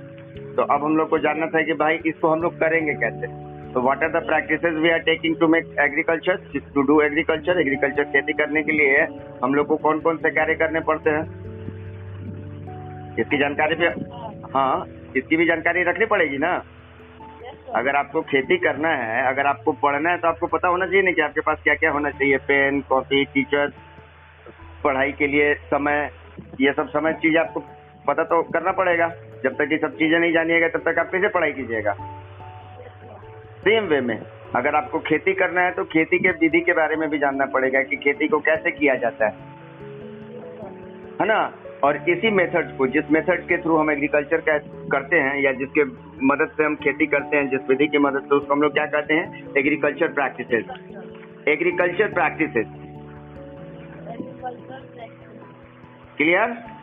Speaker 1: तो अब हम लोग को जानना था कि भाई इसको हम लोग करेंगे कैसे? तो what are the practices we are taking to make agriculture to do agriculture agriculture खेती करने के लिए हम लोग को कौन कौन से कार्य करने पड़ते हैं? इसकी जानकारी भी हाँ इसकी भी जानकारी रखनी पड़ेगी ना? अगर आपको खेती करना है, अगर आपको पढ़ना है तो आपको पता होना चाहिए ना कि आपके पास क्या क्या होना चाहिए? पेन, कॉपी, टीचर, पढ़ाई के लिए समय, ये सब समय चीज़ आपको पता तो करना पड़ेगा। जब तक ये सब चीज़ें नहीं जानिएगा, तब तक आप कैसे पढ़ाई कीजिएगा? सेम वे में। अगर आपको खेती करना है तो खेती के विधि के बारे में भी जानना पड़ेगा कि खेती को कैसे किया जाता है। है ना? और इसी मेथड को, जिस मेथड के थ्रू हम एग्रीकल्चर करते हैं, या जिसके मदद से हम खेती करते हैं, जिस विधि की मदद से उसको हम लोग क्या कहते हैं? Agriculture practices agriculture practices clear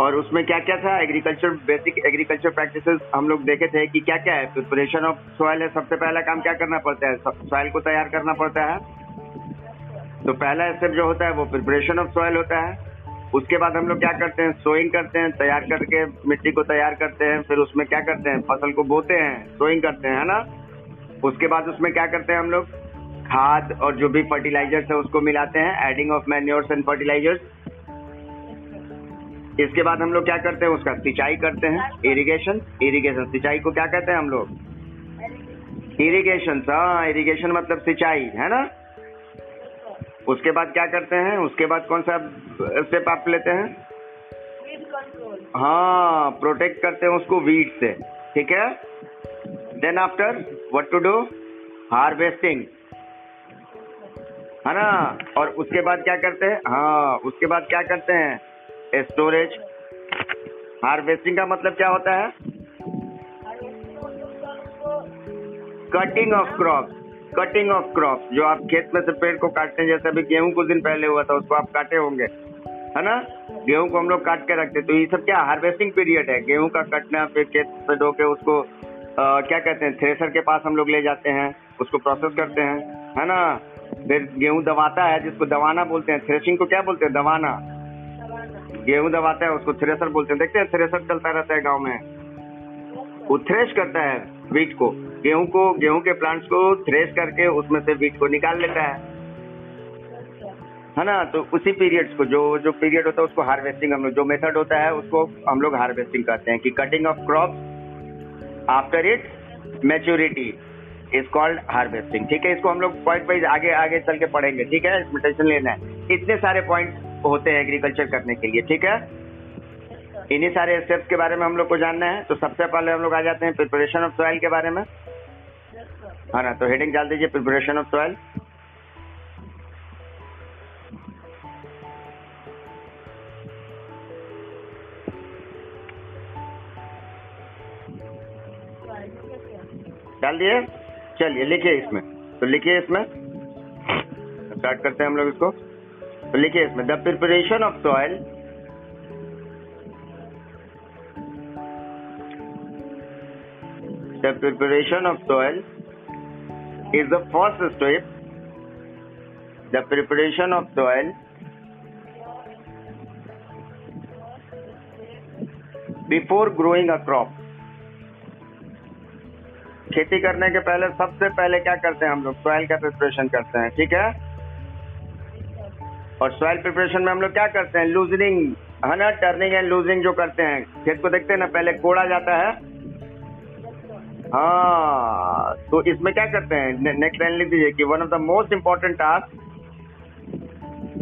Speaker 1: और उसमें क्या क्या था? एग्रीकल्चर बेसिक एग्रीकल्चर प्रैक्टिसेस हम लोग देखे थे कि क्या क्या है? प्रिपरेशन ऑफ़ सॉइल है, सबसे पहला काम क्या करना पड़ता है? सॉइल को तैयार करना पड़ता है। तो पहला स्टेप जो होता है, वो प्रिपरेशन ऑफ़ सॉइल होता है। उसके बाद हम लोग क्या करते हैं? सोइंग करते हैं, तैयार करके मिट्टी को तैयार करते हैं। फिर उसमें क्या करते हैं? फ़सल को बोते हैं सोइंग करते हैं, है ना? उसके बाद उसमें क्या करते हैं हम लोग? खाद और जो भी फर्टिलाइजर्स है, उसको मिलाते हैं। Adding of manures and fertilisers इसके बाद हम लोग क्या करते हैं उसका सिंचाई करते हैं। इरिगेशन इरिगेशन सिंचाई को क्या कहते हैं हम लोग? इरिगेशन हाँ इरिगेशन मतलब सिंचाई है ना? उसके बाद क्या करते हैं उसके बाद कौन सा स्टेप आप लेते हैं? हाँ प्रोटेक्ट करते हैं उसको वीड से ठीक है? Then after what to do harvesting है ना? और उसके बाद क्या करते हैं? हाँ उसके बाद क्या करते हैं? स्टोरेज हार्वेस्टिंग का मतलब क्या होता है? Cutting of crop cutting of crop जो आप खेत में से पेड़ को काटते हैं जैसे अभी गेहूँ कुछ दिन पहले हुआ था उसको आप काटे होंगे। है ना? गेहूँ को हम लोग काट के रखते तो ये सब क्या? हार्वेस्टिंग पीरियड है। गेहूँ का कटना फिर खेत से धो के उसको अ, क्या कहते हैं? थ्रेसर के पास हम लोग ले जाते हैं। उसको प्रोसेस करते हैं। है ना? फिर गेहूँ दबाता है जिसको दबाना बोलते हैं। थ्रेशिंग को क्या बोलते हैं? दबाना। गेहूँ दबाता है, उसको थ्रेसर बोलते हैं। देखते हैं थ्रेसर चलता रहता है गाँव में। वो थ्रेश करता है वीट को। गेहूँ को, गेहूँ के प्लांट्स को थ्रेश करके उसमें से वीट को निकाल लेता है। है ना? तो उसी पीरियड्स को, जो जो पीरियड होता है, उसको हार्वेस्टिंग हम लोग जो मेथड होता है, उसको हम लोग हार्वेस्टिंग करते हैं कि cutting of crop after it maturity is called harvesting ठीक है? इसको हम लोग पॉइंट वाइज आगे आगे चल के पढ़ेंगे। ठीक है? टेंशन लेना है। इतने सारे पॉइंट होते हैं एग्रीकल्चर करने के लिए, ठीक है? इन्हीं सारे स्टेप्स के बारे में हम लोग को जानना है तो सबसे पहले हम लोग आ जाते हैं प्रिपरेशन ऑफ़ सॉइल के बारे में। हाँ ना तो हेडिंग डाल दीजिए प्रिपरेशन ऑफ़ सॉइल डाल दिए? चलिए, लिखिए इसमें। तो लिखिए इसमें। स्टार्ट करते हैं हम लोग इसको। लिखिए इसमें the preparation of soil the preparation of soil is the first step the preparation of soil before growing a crop खेती करने के पहले, सबसे पहले क्या करते हैं हम लोग? सॉइल का प्रिपरेशन करते हैं, ठीक है? और सॉइल प्रिपरेशन में हम लोग क्या करते हैं? लूजनिंग है ना? टर्निंग एंड लूजिंग जो करते हैं। खेत को देखते हैं ना, पहले कोड़ा जाता है। हाँ तो इसमें क्या करते हैं? नेक्स्ट लाइन लिख दीजिए कि one of the most important task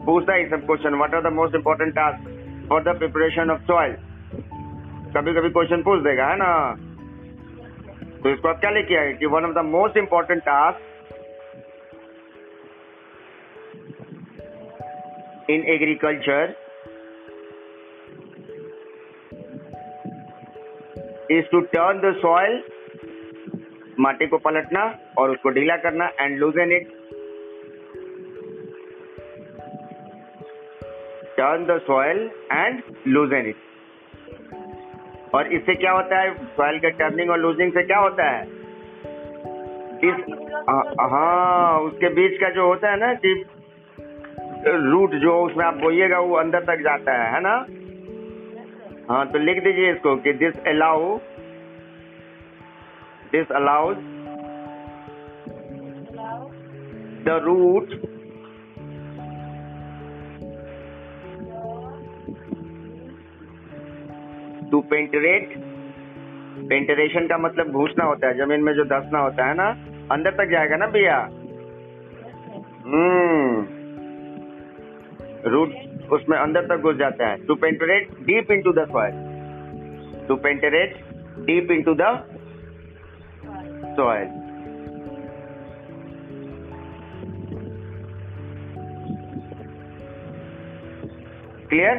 Speaker 1: पूछता है सब question what are the most important task for the preparation of soil कभी कभी क्वेश्चन पूछ देगा, है ना? तो इसको आप क्या लेके आए कि one of the most important task in agriculture is to turn the soil माटी को पलटना और उसको ढीला करना and loosen it turn the soil and loosen it और इससे क्या होता है? सॉइल के टर्निंग और लूजिंग से क्या होता है? इस हाँ उसके बीच का जो होता है ना, कि रूट जो उसमें आप बोइएगा वो अंदर तक जाता है है ना? हाँ तो लिख दीजिए इसको कि this allow this allows the root to penetrate penetration का मतलब घुसना होता है ज़मीन में जो धसना होता है ना अंदर तक जाएगा ना भैया? हम्म। रूट उसमें अंदर तक घुस जाता है। To penetrate deep into the soil to penetrate deep into the soil clear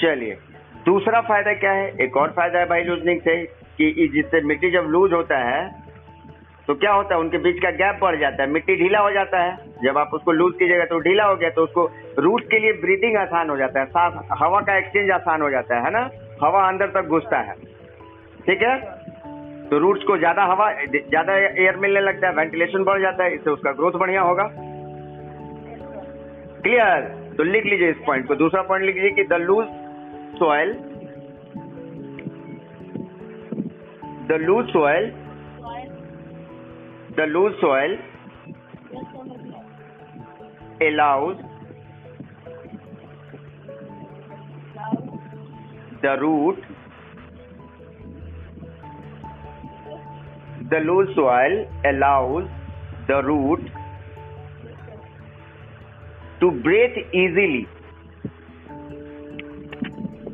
Speaker 1: चलिए। दूसरा फ़ायदा क्या है? एक और फ़ायदा है भाई लूजनिंग से, कि जिससे मिट्टी जब लूज होता है तो क्या होता है, उनके बीच का गैप बढ़ जाता है, मिट्टी ढीला हो जाता है। जब आप उसको लूज कीजिएगा तो ढीला हो गया तो उसको रूट के लिए ब्रीदिंग आसान हो जाता है सांस हवा का एक्सचेंज आसान हो जाता है है ना? हवा अंदर तक घुसता है। ठीक है? तो रूट्स को ज़्यादा हवा, ज़्यादा एयर मिलने लगता है वेंटिलेशन बढ़ जाता है, इससे उसका ग्रोथ बढ़िया होगा। क्लियर तो लिख लीजिए इस पॉइंट को। दूसरा पॉइंट लिख लीजिए कि the loose soil the loose soil
Speaker 2: yes समझ गया
Speaker 1: allows the root the loose soil allows the root to breathe easily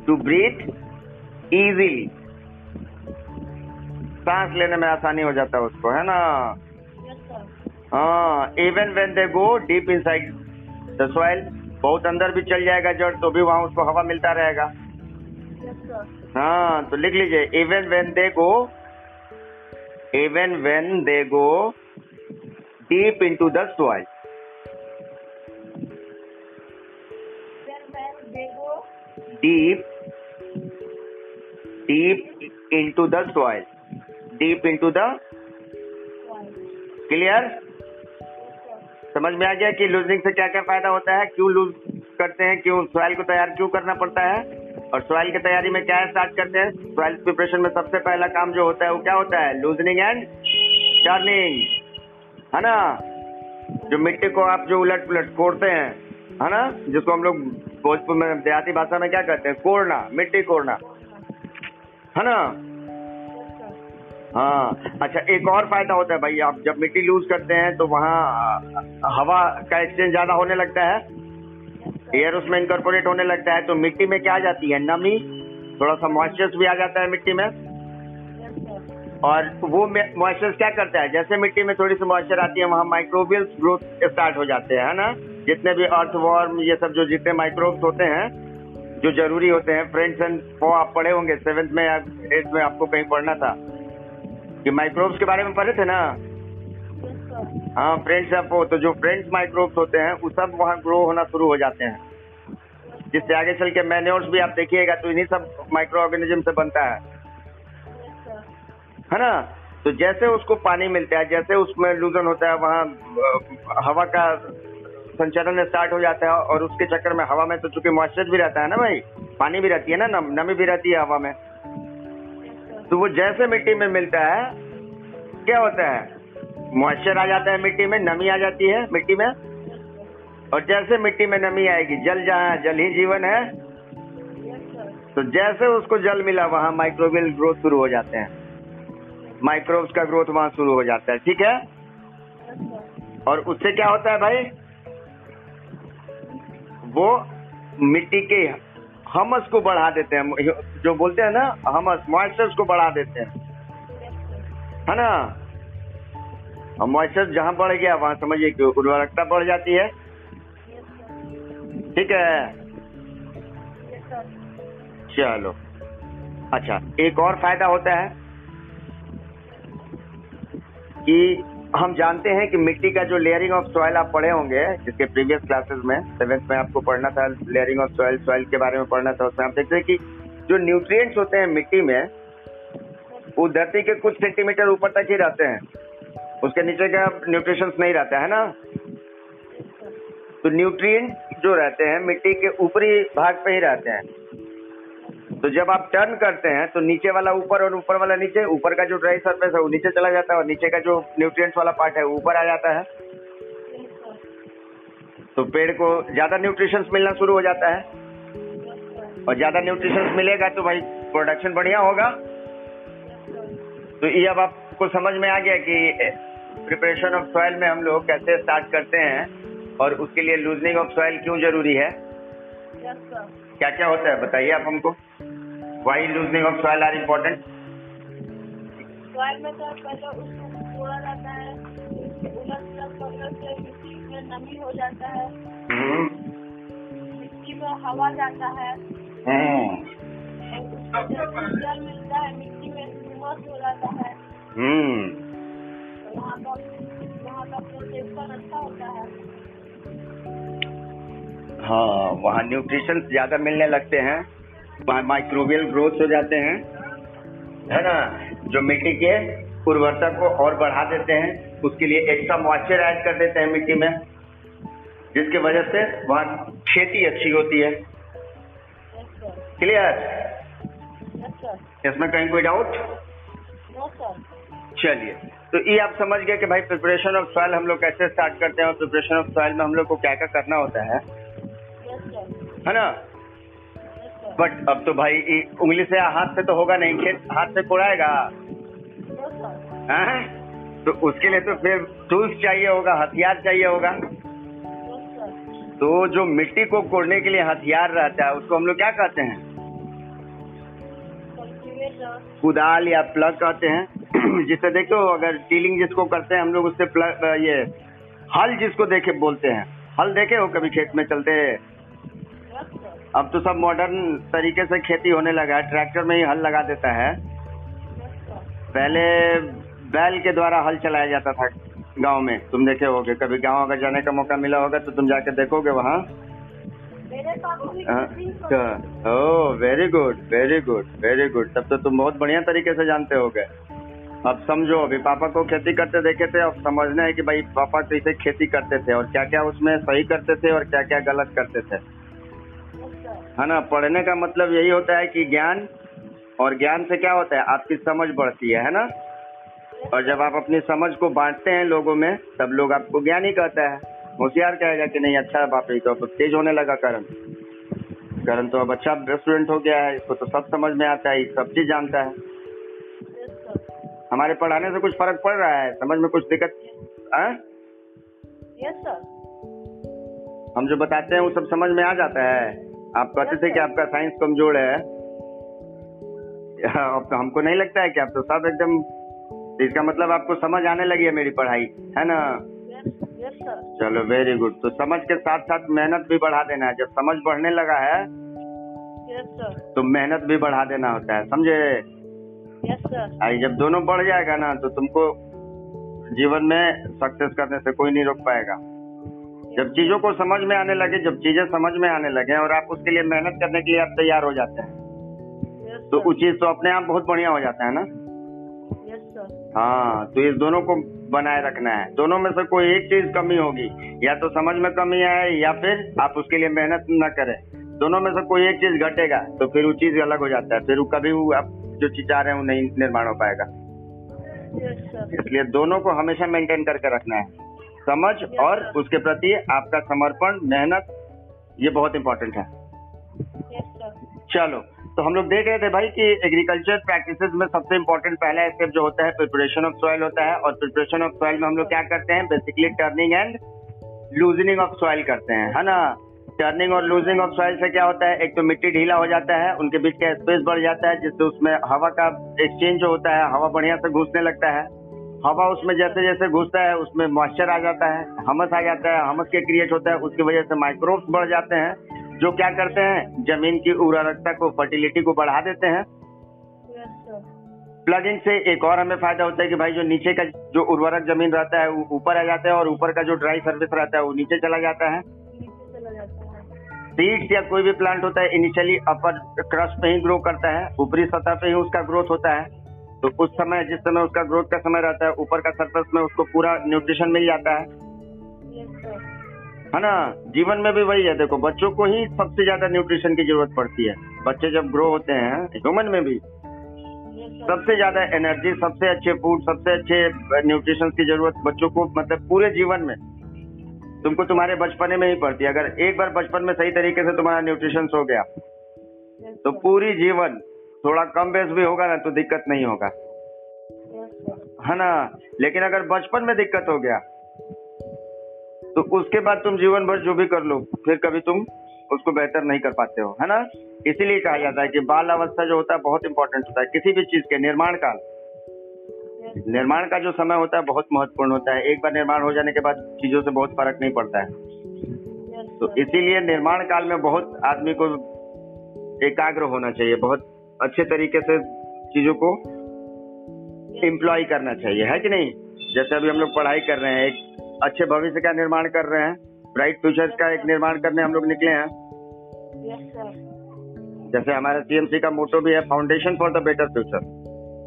Speaker 1: to breathe easily सांस लेने में आसानी हो जाता है उसको है ना हाँ even when they go deep inside the soil बहुत अंदर भी चल जाएगा जड़ तो भी वहाँ उसको हवा मिलता रहेगा। हाँ तो लिख लीजिए even when they go even when they go deep into the soil deep deep into the soil deep into the clear समझ में आ गया कि लूजिंग से क्या क्या फ़ायदा होता है, क्यों लूज करते हैं, क्यों सॉइल को तैयार क्यों करना पड़ता है, और सॉइल की तैयारी में क्या स्टार्ट करते हैं? सॉइल प्रिपरेशन में सबसे पहला काम जो होता है, वो क्या होता है? लूजनिंग एंड टर्निंग है ना? जो मिट्टी को आप जो उलट पुलट कोड़ते हैं, है ना? जिसको हम लोग भोजपुर में, देहाती भाषा में क्या कहते हैं? कोड़ना, मिट्टी कोड़ना. है ना? हाँ। अच्छा एक और फ़ायदा होता है भाई, आप जब मिट्टी लूज करते हैं तो वहाँ हवा का एक्सचेंज ज़्यादा होने लगता है। एयर उसमें इनकॉर्पोरेट होने लगता है तो मिट्टी में क्या आ जाती है? नमी, थोड़ा सा मॉइस्चर्स भी आ जाता है मिट्टी में। और वो मॉइस्चर्स क्या करता है? जैसे मिट्टी में थोड़ी सी मॉइस्चर आती है, वहाँ माइक्रोबियल्स ग्रोथ स्टार्ट हो जाते हैं, है ना? जितने भी अर्थ अर्थवॉर्म ये सब जो जितने माइक्रोब्स होते हैं, जो ज़रूरी होते हैं फ्रेंड्स एंड वो आप पढ़े होंगे सेवेंथ में या एट्थ में आपको कहीं पढ़ना था। कि माइक्रोब्स के बारे में पढ़े थे ना? हाँ फ्रेंड्स आप वो तो जो फ्रेंड्स माइक्रोब्स होते हैं, वो सब वहाँ ग्रो होना शुरू हो जाते हैं। जिससे आगे चल के मैन्योर्स भी आप देखिएगा तो इन्हीं सब माइक्रो ऑर्गेनिज्म से बनता है। है ना? तो जैसे उसको पानी मिलता है, जैसे उसमें लूजन होता है, वहाँ हवा का संचरण स्टार्ट हो जाता है, और उसके चक्कर में हवा में तो चूँकि मॉइस्चर भी रहता है ना भाई, पानी भी रहती है ना नमी भी रहती है हवा में। तो वो जैसे मिट्टी में मिलता है, क्या होता है? मॉइस्चर आ जाता है मिट्टी में, नमी आ जाती है मिट्टी में। और जैसे मिट्टी में नमी आएगी, जल जहाँ जल ही जीवन है। तो जैसे उसको जल मिला, वहाँ माइक्रोबियल ग्रोथ शुरू हो जाते हैं। माइक्रोब्स का ग्रोथ वहाँ शुरू हो जाता है, ठीक है? और उससे क्या होता है भाई? वो मिट्टी के हमस को बढ़ा देते हैं जो बोलते हैं ना, हमस मॉइस्चर्स को बढ़ा देते हैं। है ना? मॉइस्चर जहाँ बढ़ गया, वहाँ समझिए कि उर्वरकता बढ़ जाती है। ठीक है? चलो। अच्छा एक और फ़ायदा होता है कि हम जानते हैं कि मिट्टी का जो लेयरिंग ऑफ़ सॉइल आप पढ़े होंगे, जिसके प्रीवियस क्लासेस में सेवेंथ में आपको पढ़ना था लेयरिंग ऑफ़ सॉइल सॉइल के बारे में पढ़ना था, उसमें आप देखते हैं कि जो न्यूट्रिएंट्स होते हैं मिट्टी में, वो धरती के कुछ सेंटीमीटर ऊपर तक ही रहते हैं। उसके नीचे का न्यूट्रिशंस नहीं रहता, है ना? तो न्यूट्रिएंट जो रहते हैं, मिट्टी के ऊपरी भाग पे ही रहते हैं। तो जब आप टर्न करते हैं तो नीचे वाला ऊपर और ऊपर वाला नीचे, ऊपर का जो ड्राई सरफेस है, वो नीचे चला जाता है और नीचे का जो न्यूट्रिएंट्स वाला पार्ट है, वो ऊपर आ जाता है। तो पेड़ को ज़्यादा न्यूट्रिशंस मिलना शुरू हो जाता है। और ज़्यादा न्यूट्रिशंस मिलेगा तो भाई प्रोडक्शन बढ़िया होगा। तो ये अब आपको समझ में आ गया कि प्रिपरेशन ऑफ़ सॉइल में हम लोग कैसे स्टार्ट करते हैं और उसके लिए लूजनिंग ऑफ़ सॉइल क्यों ज़रूरी है।
Speaker 2: Yes
Speaker 1: क्या क्या होता है? बताइए आप हमको। Why loosening of soil are important
Speaker 2: soil में तो पहले उसको जाता है उलट से मिट्टी में नमी हो जाता है। मिट्टी में हवा जाता है। जब जल मिलता है मिट्टी में हो जाता है।
Speaker 1: हम्म।
Speaker 2: वहाँ वहाँ का प्रोटेक्शन अच्छा होता है।
Speaker 1: हाँ वहाँ न्यूट्रिशन ज़्यादा मिलने लगते हैं। वहाँ ग्रोथ हो जाते हैं। है ना? जो मिट्टी के उर्वरता को और बढ़ा देते हैं, उसके लिए एक्स्ट्रा मॉइस्चर ऐड कर देते हैं मिट्टी में। जिसके वजह से वहाँ खेती अच्छी होती है। क्लियर इसमें कहीं कोई डाउट चलिए तो ये आप समझ गए कि भाई प्रिपरेशन ऑफ़ सॉइल हम लोग कैसे स्टार्ट करते हैं और प्रिपरेशन ऑफ़ सॉइल में हम लोग को क्या क्या करना होता है। है ना? बट अब तो भाई उंगली से हाथ से तो होगा नहीं खेत हाथ से कोड़ाएगा
Speaker 2: सर
Speaker 1: हैं? तो उसके लिए तो फिर टूल्स चाहिए होगा हथियार चाहिए होगा। तो जो मिट्टी को कोड़ने के लिए हथियार रहता है उसको हम लोग क्या कहते हैं? कुदाल या प्लग कहते हैं। [clears throat] जिससे देखो अगर टीलिंग जिसको करते हैं हम लोग उससे प्लग ये हल जिसको देखे बोलते हैं। हल देखे हो कभी खेत में चलते? अब तो सब मॉडर्न तरीके से खेती होने लगा है। ट्रैक्टर में ही हल लगा देता है। पहले बैल के द्वारा हल चलाया जाता था गाँव में। तुम देखे होगे कभी गाँव अगर जाने का मौका मिला होगा तो तुम जाके देखोगे वहाँ। हाँ, तो ओह very good very good very good तब तो तुम बहुत बढ़िया तरीके से जानते होगे। अब समझो अभी पापा को खेती करते देखे थे अब समझना है कि भाई पापा कैसे खेती करते थे और क्या क्या उसमें सही करते थे और क्या क्या गलत करते थे। है ना? पढ़ने का मतलब यही होता है कि ज्ञान और ज्ञान से क्या होता है? आपकी समझ बढ़ती है है ना? और जब आप अपनी समझ को बांटते हैं लोगों में तब लोग आपको ज्ञानी कहता है। होशियार कहेगा कि नहीं अच्छा है बाप रे तो अब तेज होने लगा करण। करण तो अब अच्छा स्टूडेंट हो गया है इसको तो सब समझ में आता है सब चीज़ जानता है। हमारे पढ़ाने से कुछ फ़र्क पड़ रहा है? समझ में कुछ दिक्कत? हाँ?
Speaker 2: यस सर
Speaker 1: हम जो बताते हैं वो सब समझ में आ जाता है। आप कहते थे कि आपका साइंस कमज़ोर है? अब तो हमको नहीं लगता है कि आप तो सब एकदम इसका मतलब आपको समझ आने लगी है मेरी पढ़ाई है ना?
Speaker 2: यस सर
Speaker 1: चलो वेरी गुड तो समझ के साथ साथ मेहनत भी बढ़ा देना है। जब समझ बढ़ने लगा है
Speaker 2: यस सर
Speaker 1: तो मेहनत भी बढ़ा देना होता है समझे?
Speaker 2: यस सर
Speaker 1: आई जब दोनों बढ़ जाएगा ना तो तुमको जीवन में सक्सेस करने से कोई नहीं रोक पाएगा। जब चीज़ों को समझ में आने लगे जब चीज़ें समझ में आने लगे और आप उसके लिए मेहनत करने के लिए आप तैयार हो जाते हैं
Speaker 2: यस
Speaker 1: तो वो चीज़ तो अपने आप बहुत बढ़िया हो जाता है ना? हाँ तो इस दोनों को बनाए रखना है। दोनों में से कोई एक चीज़ कमी होगी या तो समझ में कमी आए या फिर आप उसके लिए मेहनत न करें। दोनों में से कोई एक चीज़ घटेगा तो फिर वो चीज़ अलग हो जाता है। फिर कभी वो आप जो चीज़ चाह रहे हैं वो नहीं निर्माण हो पाएगा। इसलिए दोनों को हमेशा मेंटेन करके रखना है। समझ और उसके प्रति आपका समर्पण मेहनत ये बहुत इंपॉर्टेंट है। चलो तो हम लोग देख रहे थे भाई कि एग्रीकल्चर प्रैक्टिसेस में सबसे इम्पोर्टेंट पहला स्टेप जो होता है प्रिपरेशन ऑफ़ सॉइल होता है और प्रिपरेशन ऑफ़ सॉइल में हम लोग क्या करते हैं? Basically turning and loosening of soil करते हैं है ना? टर्निंग और लूजिंग ऑफ़ सॉइल से क्या होता है? एक तो मिट्टी ढीला हो जाता है उनके बीच का स्पेस बढ़ जाता है जिससे उसमें हवा का एक्सचेंज होता है हवा बढ़िया से घुसने लगता है। हवा उसमें जैसे जैसे घुसता है, उसमें मॉइस्चर आ जाता है हमस आ जाता है हमस के क्रिएट होता है, उसकी वजह से माइक्रोब्स बढ़ जाते हैं। जो क्या करते हैं, ज़मीन की उर्वरकता को फर्टिलिटी को बढ़ा देते हैं।
Speaker 2: सर
Speaker 1: प्लगिंग से एक और हमें फ़ायदा होता है कि भाई जो नीचे का जो उर्वरक ज़मीन रहता है, वो ऊपर आ जाता है और ऊपर का जो ड्राई सर्विस रहता है, वो नीचे चला जाता है। सीड्स या कोई भी प्लांट होता है इनिशियली अपर क्रस्ट पे ही ग्रो करता है, ऊपरी सतह पे ही उसका ग्रोथ होता है। तो उस समय जिस समय उसका ग्रोथ का समय रहता है ऊपर का सरफेस में उसको पूरा न्यूट्रिशन मिल जाता है। है ना? जीवन में भी वही है। देखो बच्चों को ही सबसे ज़्यादा न्यूट्रिशन की ज़रूरत पड़ती है। बच्चे जब ग्रो होते हैं ह्यूमन में भी सबसे ज़्यादा एनर्जी सबसे अच्छे फ़ूड सबसे अच्छे न्यूट्रिशन की ज़रूरत बच्चों को मतलब पूरे जीवन में तुमको तुम्हारे बचपने में ही पड़ती है। अगर एक बार बचपन में सही तरीके से तुम्हारा न्यूट्रिशन हो गया तो पूरी जीवन थोड़ा कम बेस भी होगा ना तो दिक्कत नहीं होगा। है ना? लेकिन अगर बचपन में दिक्कत हो गया तो उसके बाद तुम जीवन भर जो भी कर लो, फिर कभी तुम उसको बेहतर नहीं कर पाते हो, है ना? इसीलिए कहा जाता है कि बाल अवस्था जो होता है, बहुत इंपॉर्टेंट होता है। किसी भी चीज़ के, निर्माण काल निर्माण का जो समय होता है, बहुत महत्वपूर्ण होता है। एक बार निर्माण हो जाने के बाद चीज़ों से बहुत फ़र्क नहीं पड़ता है। तो इसीलिए निर्माण काल में बहुत आदमी को एकाग्र होना चाहिए, बहुत अच्छे तरीके से चीज़ों को इम्प्लॉय करना चाहिए है कि नहीं? जैसे अभी हम लोग पढ़ाई कर रहे हैं एक अच्छे भविष्य का निर्माण कर रहे हैं ब्राइट फ्यूचर्स का एक निर्माण करने हम लोग निकले हैं।
Speaker 2: सर
Speaker 1: जैसे हमारे सीएमसी का मोटो भी है foundation for the better future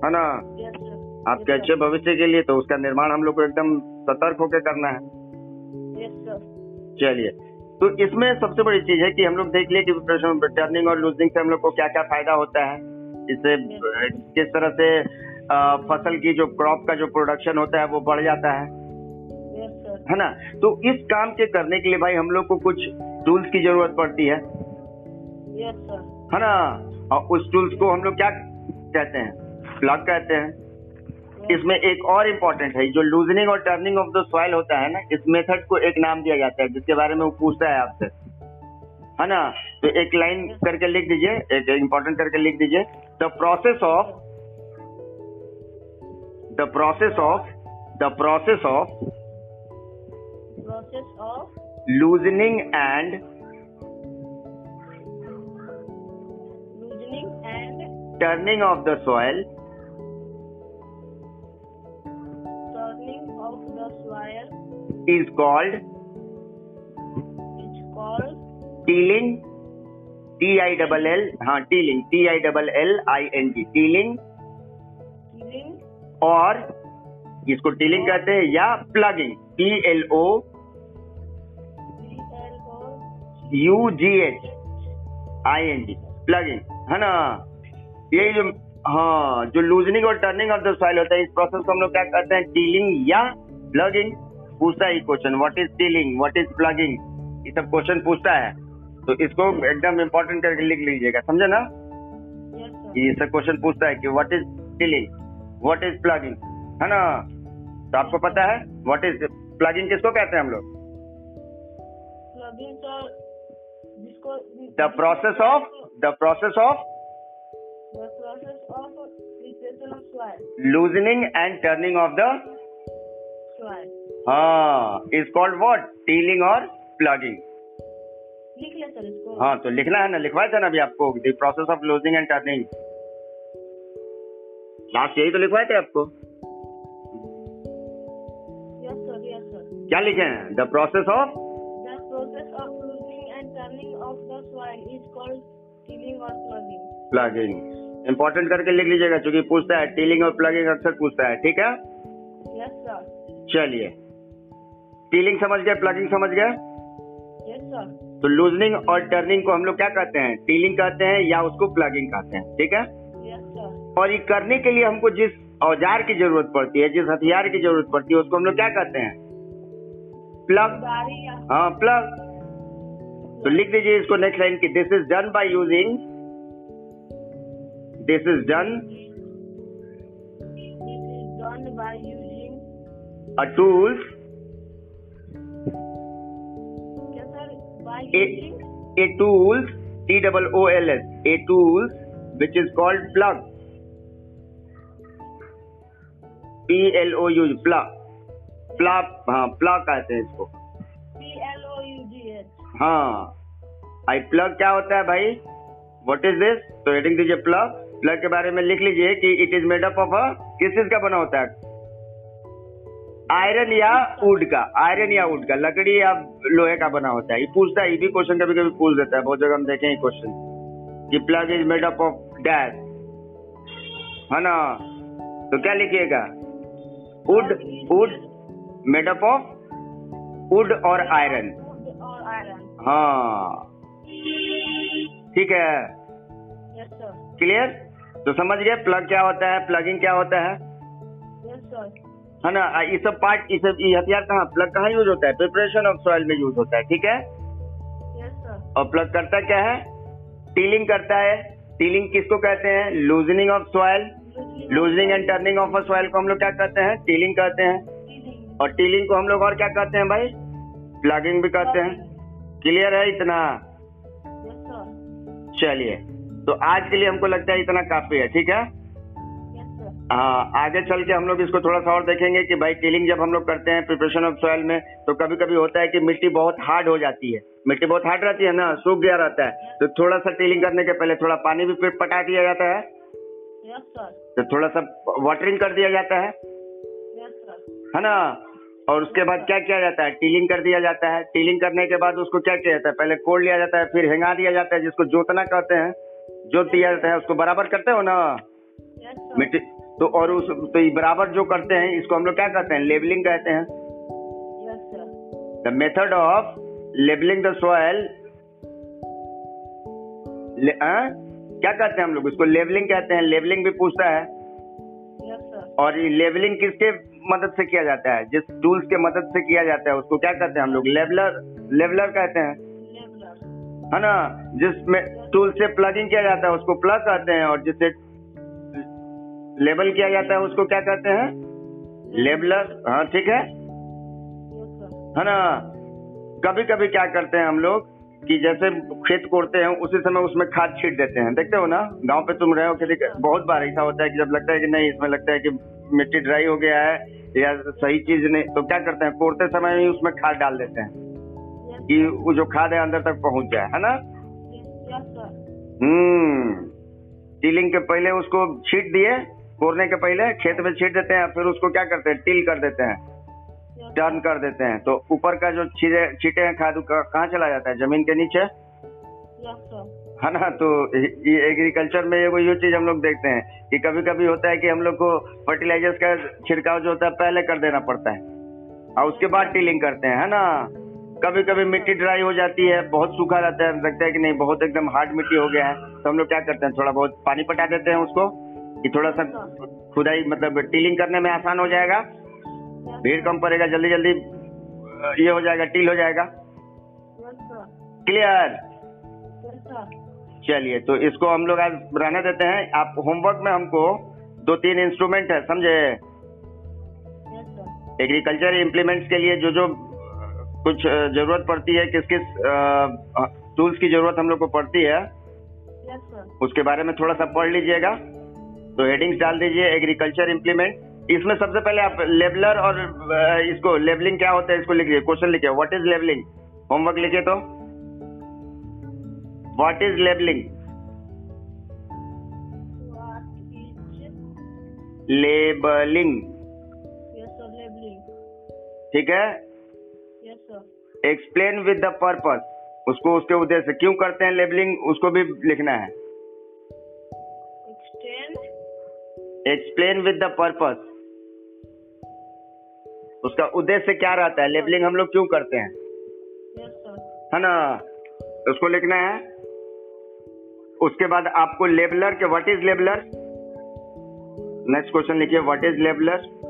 Speaker 1: है ना?
Speaker 2: सर
Speaker 1: आपके अच्छे भविष्य के लिए तो उसका निर्माण हम लोग को एकदम सतर्क होकर करना है। चलिए। तो इसमें सबसे बड़ी चीज़ है कि हम लोग देख लिए कि टर्निंग और लूजिंग से हम लोग को क्या क्या फ़ायदा होता है। इससे किस तरह से फ़सल की जो क्रॉप का जो प्रोडक्शन होता है वो बढ़ जाता है। है ना? तो इस काम के करने के लिए भाई हम लोग को कुछ टूल्स की ज़रूरत पड़ती है। है ना? और उस टूल्स को हम लोग क्या कहते हैं? प्लग कहते हैं। इसमें एक और इम्पोर्टेंट है जो लूजनिंग और टर्निंग ऑफ़ द सॉइल होता है ना इस मेथड को एक नाम दिया जाता है जिसके बारे में वो पूछता है आपसे। है ना? तो एक लाइन करके लिख दीजिए एक इम्पोर्टेंट करके लिख दीजिए। The process of the process of the process of
Speaker 2: process of
Speaker 1: loosening and
Speaker 2: loosening and
Speaker 1: turning of the soil
Speaker 2: turning of the soil
Speaker 1: is called?
Speaker 2: Is called
Speaker 1: tilling T I double L हाँ tilling T I double L I N G tilling और इसको टीलिंग कहते हैं या ploughing P L O
Speaker 2: P L O
Speaker 1: U G H I N G ploughing है ना? यही जो हाँ जो लूजनिंग और टर्निंग ऑफ़ द सॉइल होता है इस प्रोसेस को हम लोग क्या कहते हैं? टीलिंग या प्लगिंग पूछता है question what is tilling what is ploughing ये सब क्वेश्चन पूछता है। तो इसको एकदम इम्पोर्टेंट करके लिख लीजिएगा समझे ना? ये सब क्वेश्चन पूछता है कि what is tilling what is ploughing है ना? तो आपको पता है व्हाट इज़ प्लगिंग किसको कहते हैं हम लोग? The process of the process of loosening and turning of the हाँ इज़ कॉल्ड व्हाट टीलिंग और प्लगिंग
Speaker 2: लिख सर इसको।
Speaker 1: हाँ तो लिखना है ना? लिखवाया था ना अभी आपको? The process of loosing and turning last यही तो लिखवाए थे आपको?
Speaker 2: Yes sir. Yes sir.
Speaker 1: क्या लिखे हैं? The process of
Speaker 2: the process of loosening and turning of the soil is called tilling or plugging.
Speaker 1: Ploughing important करके लिख लीजिएगा क्योंकि पूछता है टीलिंग और प्लगिंग अक्सर पूछता है ठीक है?
Speaker 2: Yes sir.
Speaker 1: चलिए। टीलिंग समझ गए प्लगिंग समझ गए?
Speaker 2: Yes sir.
Speaker 1: तो लूजनिंग और टर्निंग को हम लोग क्या कहते हैं? टीलिंग कहते हैं या उसको प्लगिंग कहते हैं ठीक है?
Speaker 2: Yes
Speaker 1: और ये करने के लिए हमको जिस औज़ार की ज़रूरत पड़ती है जिस हथियार की ज़रूरत पड़ती है उसको हम लोग क्या कहते हैं? प्लग हाँ प्लग तो लिख दीजिए इसको नेक्स्ट लाइन की. This is done by using this is done
Speaker 2: this is done by using
Speaker 1: a tools
Speaker 2: क्या sir by
Speaker 1: a
Speaker 2: using
Speaker 1: a tools T double O L S a tools which is called plough P L O U plough plough हाँ प्लग कहते हैं इसको.
Speaker 2: P L O U G
Speaker 1: हाँ. आई प्लग क्या होता है भाई? व्हाट इज़ दिस तो हेडिंग दीजिए प्लग प्लग के बारे में लिख लीजिए कि it is made up of किस चीज़ का बना होता है? आयरन या वुड का आयरन या वुड का। लकड़ी या लोहे का बना होता है। ये पूछता है ये भी क्वेश्चन कभी कभी पूछ देता है। बहुत जगह हम देखें क्वेश्चन कि plough is made up of dash है ना? तो क्या लिखिएगा? Wood wood made up of wood और आयरन
Speaker 2: wood or iron
Speaker 1: हाँ। ठीक है। क्लियर yes तो समझ गए? प्लग क्या होता है? प्लगिंग क्या होता है? है ना? ये सब पार्ट ये सब हथियार कहाँ? प्लग कहाँ यूज़ होता है? प्रिपरेशन ऑफ़ सॉइल में यूज़ होता है ठीक है? और प्लग करता क्या है? टीलिंग करता है। टीलिंग किसको कहते हैं? Loosening of soil loosening and turning of a soil को हम लोग क्या कहते हैं? टीलिंग कहते हैं। और टीलिंग को हम लोग और क्या कहते हैं भाई? प्लगिंग भी कहते हैं। क्लियर है इतना? चलिए। तो आज के लिए हमको लगता है इतना काफ़ी है ठीक है? हाँ आगे चल के हम लोग इसको थोड़ा सा और देखेंगे कि भाई टीलिंग जब हम लोग करते हैं प्रिपरेशन ऑफ़ सॉइल में तो कभी कभी होता है कि मिट्टी बहुत हार्ड हो जाती है। मिट्टी बहुत हार्ड रहती है ना सूख गया रहता है। तो थोड़ा सा टीलिंग करने के पहले थोड़ा पानी भी पटा दिया जाता है। तो थोड़ा सा वाटरिंग कर दिया जाता है। है ना? और उसके बाद क्या किया जाता है? टीलिंग कर दिया जाता है। टीलिंग करने के बाद उसको क्या किया जाता है? पहले कोड़ लिया जाता है फिर हेंगा दिया जाता है जिसको जोतना कहते हैं। जोत दिया जाता है उसको बराबर करते हो ना? मिट्टी तो और उस तो ये बराबर जो करते हैं इसको हम लोग क्या कहते हैं? लेबलिंग कहते हैं। The method of levelling the soil क्या कहते हैं हम लोग? इसको लेबलिंग कहते हैं। लेबलिंग भी पूछता है। और ये लेबलिंग किसके मदद से किया जाता है? जिस टूल्स के मदद से किया जाता है उसको क्या कहते हैं हम लोग? लेबलर लेबलर कहते हैं। है ना, जिसमें टूल से प्लगिंग किया जाता है, उसको प्लग कहते हैं और जिससे लेबल किया जाता है, उसको क्या कहते हैं? लेबलर हाँ ठीक है? है ना? कभी कभी क्या करते हैं हम लोग कि जैसे खेत कोड़ते हैं, उसी समय उसमें खाद छीट देते हैं। देखते हो ना? गाँव पे तुम रहे हो खेती बहुत बार ऐसा होता है कि जब लगता है कि नहीं, इसमें लगता है कि मिट्टी ड्राई हो गया है या सही चीज़ नहीं तो क्या करते हैं? कोड़ते समय ही उसमें खाद डाल देते हैं। कि वो जो खाद है अंदर तक पहुँच जाए, है ना? हम्म। टीलिंग के पहले उसको छीट दिए, कोरने के पहले, खेत में छीट देते हैं, फिर उसको क्या करते हैं? टिल कर देते हैं। टर्न कर देते हैं। तो ऊपर का जो छीटे छीटे हैं, खाद कहाँ चला जाता है? ज़मीन के नीचे? है ना? तो ये एग्रीकल्चर में ये ये चीज़ हम लोग देखते हैं कि कभी कभी होता है कि हम लोग को फर्टिलाइजर्स का छिड़काव जो होता है, पहले कर देना पड़ता है। और उसके बाद टीलिंग करते हैं, है ना? कभी कभी मिट्टी ड्राई हो जाती है बहुत सूखा रहता है लगता है कि नहीं बहुत एकदम हार्ड मिट्टी हो गया है। तो हम लोग क्या करते हैं थोड़ा बहुत पानी पटा देते हैं उसको कि थोड़ा सा खुदाई मतलब टीलिंग करने में आसान हो जाएगा। भीड़ कम पड़ेगा जल्दी जल्दी ये हो जाएगा टील हो जाएगा। क्लियर चलिए तो इसको हम लोग आज रहने देते हैं। आप होमवर्क में हमको दो तीन इंस्ट्रूमेंट है समझे? एग्रीकल्चर इम्प्लीमेंट्स के लिए जो जो कुछ ज़रूरत पड़ती है किस किस टूल्स की ज़रूरत हम लोग को पड़ती है।
Speaker 2: सर
Speaker 1: उसके बारे में थोड़ा सा पढ़ लीजिएगा। तो हेडिंग्स डाल दीजिए एग्रीकल्चर इम्प्लीमेंट इसमें सबसे पहले आप लेबलर और इसको लेबलिंग क्या होता है इसको लिखिए क्वेश्चन लिखिए। व्हाट इज़ लेबलिंग होमवर्क लिखिए तो। व्हाट इज़ लेबलिंग लेबलिंग ठीक है? एक्सप्लेन विद द पर्पस उसको उसके उद्देश्य क्यों करते हैं लेबलिंग उसको भी लिखना है। एक्सप्लेन विद द पर्पस उसका उद्देश्य क्या रहता है? लेबलिंग हम लोग क्यों करते हैं? है ना? उसको लिखना है। उसके बाद आपको लेबलर के व्हाट इज़ लेबलर नेक्स्ट क्वेश्चन लिखिए व्हाट इज़ लेबलर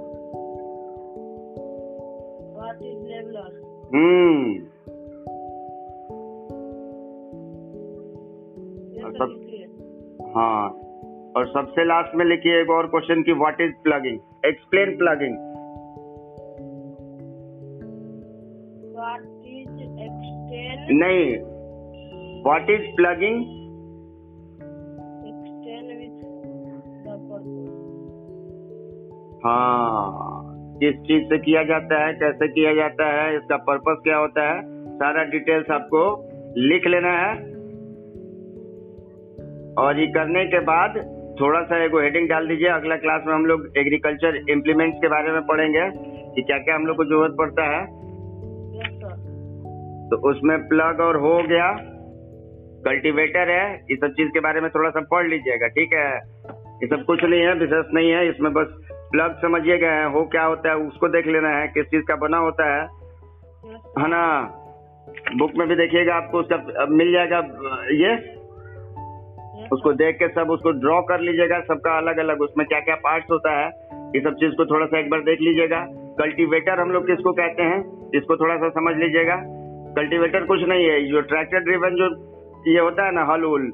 Speaker 1: हम्म। सब- हाँ। और सबसे लास्ट में लिखिए एक और क्वेश्चन की what is ploughing explain ploughing नहीं। व्हाट इज़ प्लगिंग हाँ। किस चीज़ से किया जाता है, कैसे किया जाता है, इसका पर्पस क्या होता है, सारा डिटेल्स आपको लिख लेना है। और ये करने के बाद थोड़ा सा एगो हेडिंग डाल दीजिए, अगला क्लास में हम लोग एग्रीकल्चर इम्प्लीमेंट्स के बारे में पढ़ेंगे, कि क्या क्या हम लोग को ज़रूरत पड़ता है। तो उसमें प्लग और हो गया। कल्टीवेटर है ये सब चीज़ के बारे में थोड़ा सा पढ़ लीजिएगा, ठीक है? ये सब कुछ नहीं है विशेष नहीं है, इसमें बस प्लग समझिएगा हो क्या होता है उसको देख लेना है किस चीज़ का बना होता है। है ना? बुक में भी देखिएगा आपको उसका मिल जाएगा ये। उसको देख के सब उसको ड्रॉ कर लीजिएगा सबका अलग अलग उसमें क्या क्या पार्ट्स होता है ये सब चीज़ को थोड़ा सा एक बार देख लीजिएगा। कल्टीवेटर हम लोग किसको कहते हैं इसको थोड़ा सा समझ लीजिएगा। कल्टीवेटर कुछ नहीं है जो ट्रैक्टर ड्रिवन जो ये होता है ना हल उल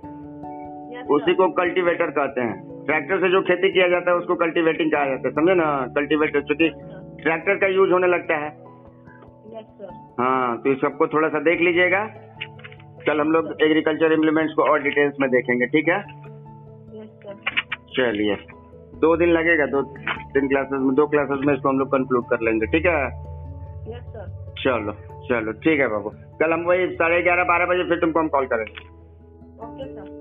Speaker 1: उसी को कल्टीवेटर कहते हैं। ट्रैक्टर से जो खेती किया जाता है उसको कल्टीवेटिंग कहा जाता है समझे ना? कल्टीवेटर चूँकि ट्रैक्टर का यूज़ होने लगता है। हाँ तो इस सबको थोड़ा सा देख लीजिएगा। कल हम लोग एग्रीकल्चर इम्प्लीमेंट्स को और डिटेल्स में देखेंगे ठीक है? चलिए। दो दिन लगेगा दो तीन क्लासेस में दो क्लासेस में इसको हम लोग कंक्लूड कर लेंगे ठीक है?
Speaker 2: यस सर
Speaker 1: चलो चलो ठीक है बाबू। कल हम वही साढ़े ग्यारह बारह बजे फिर तुमको हम कॉल करेंगे।
Speaker 2: Okay sir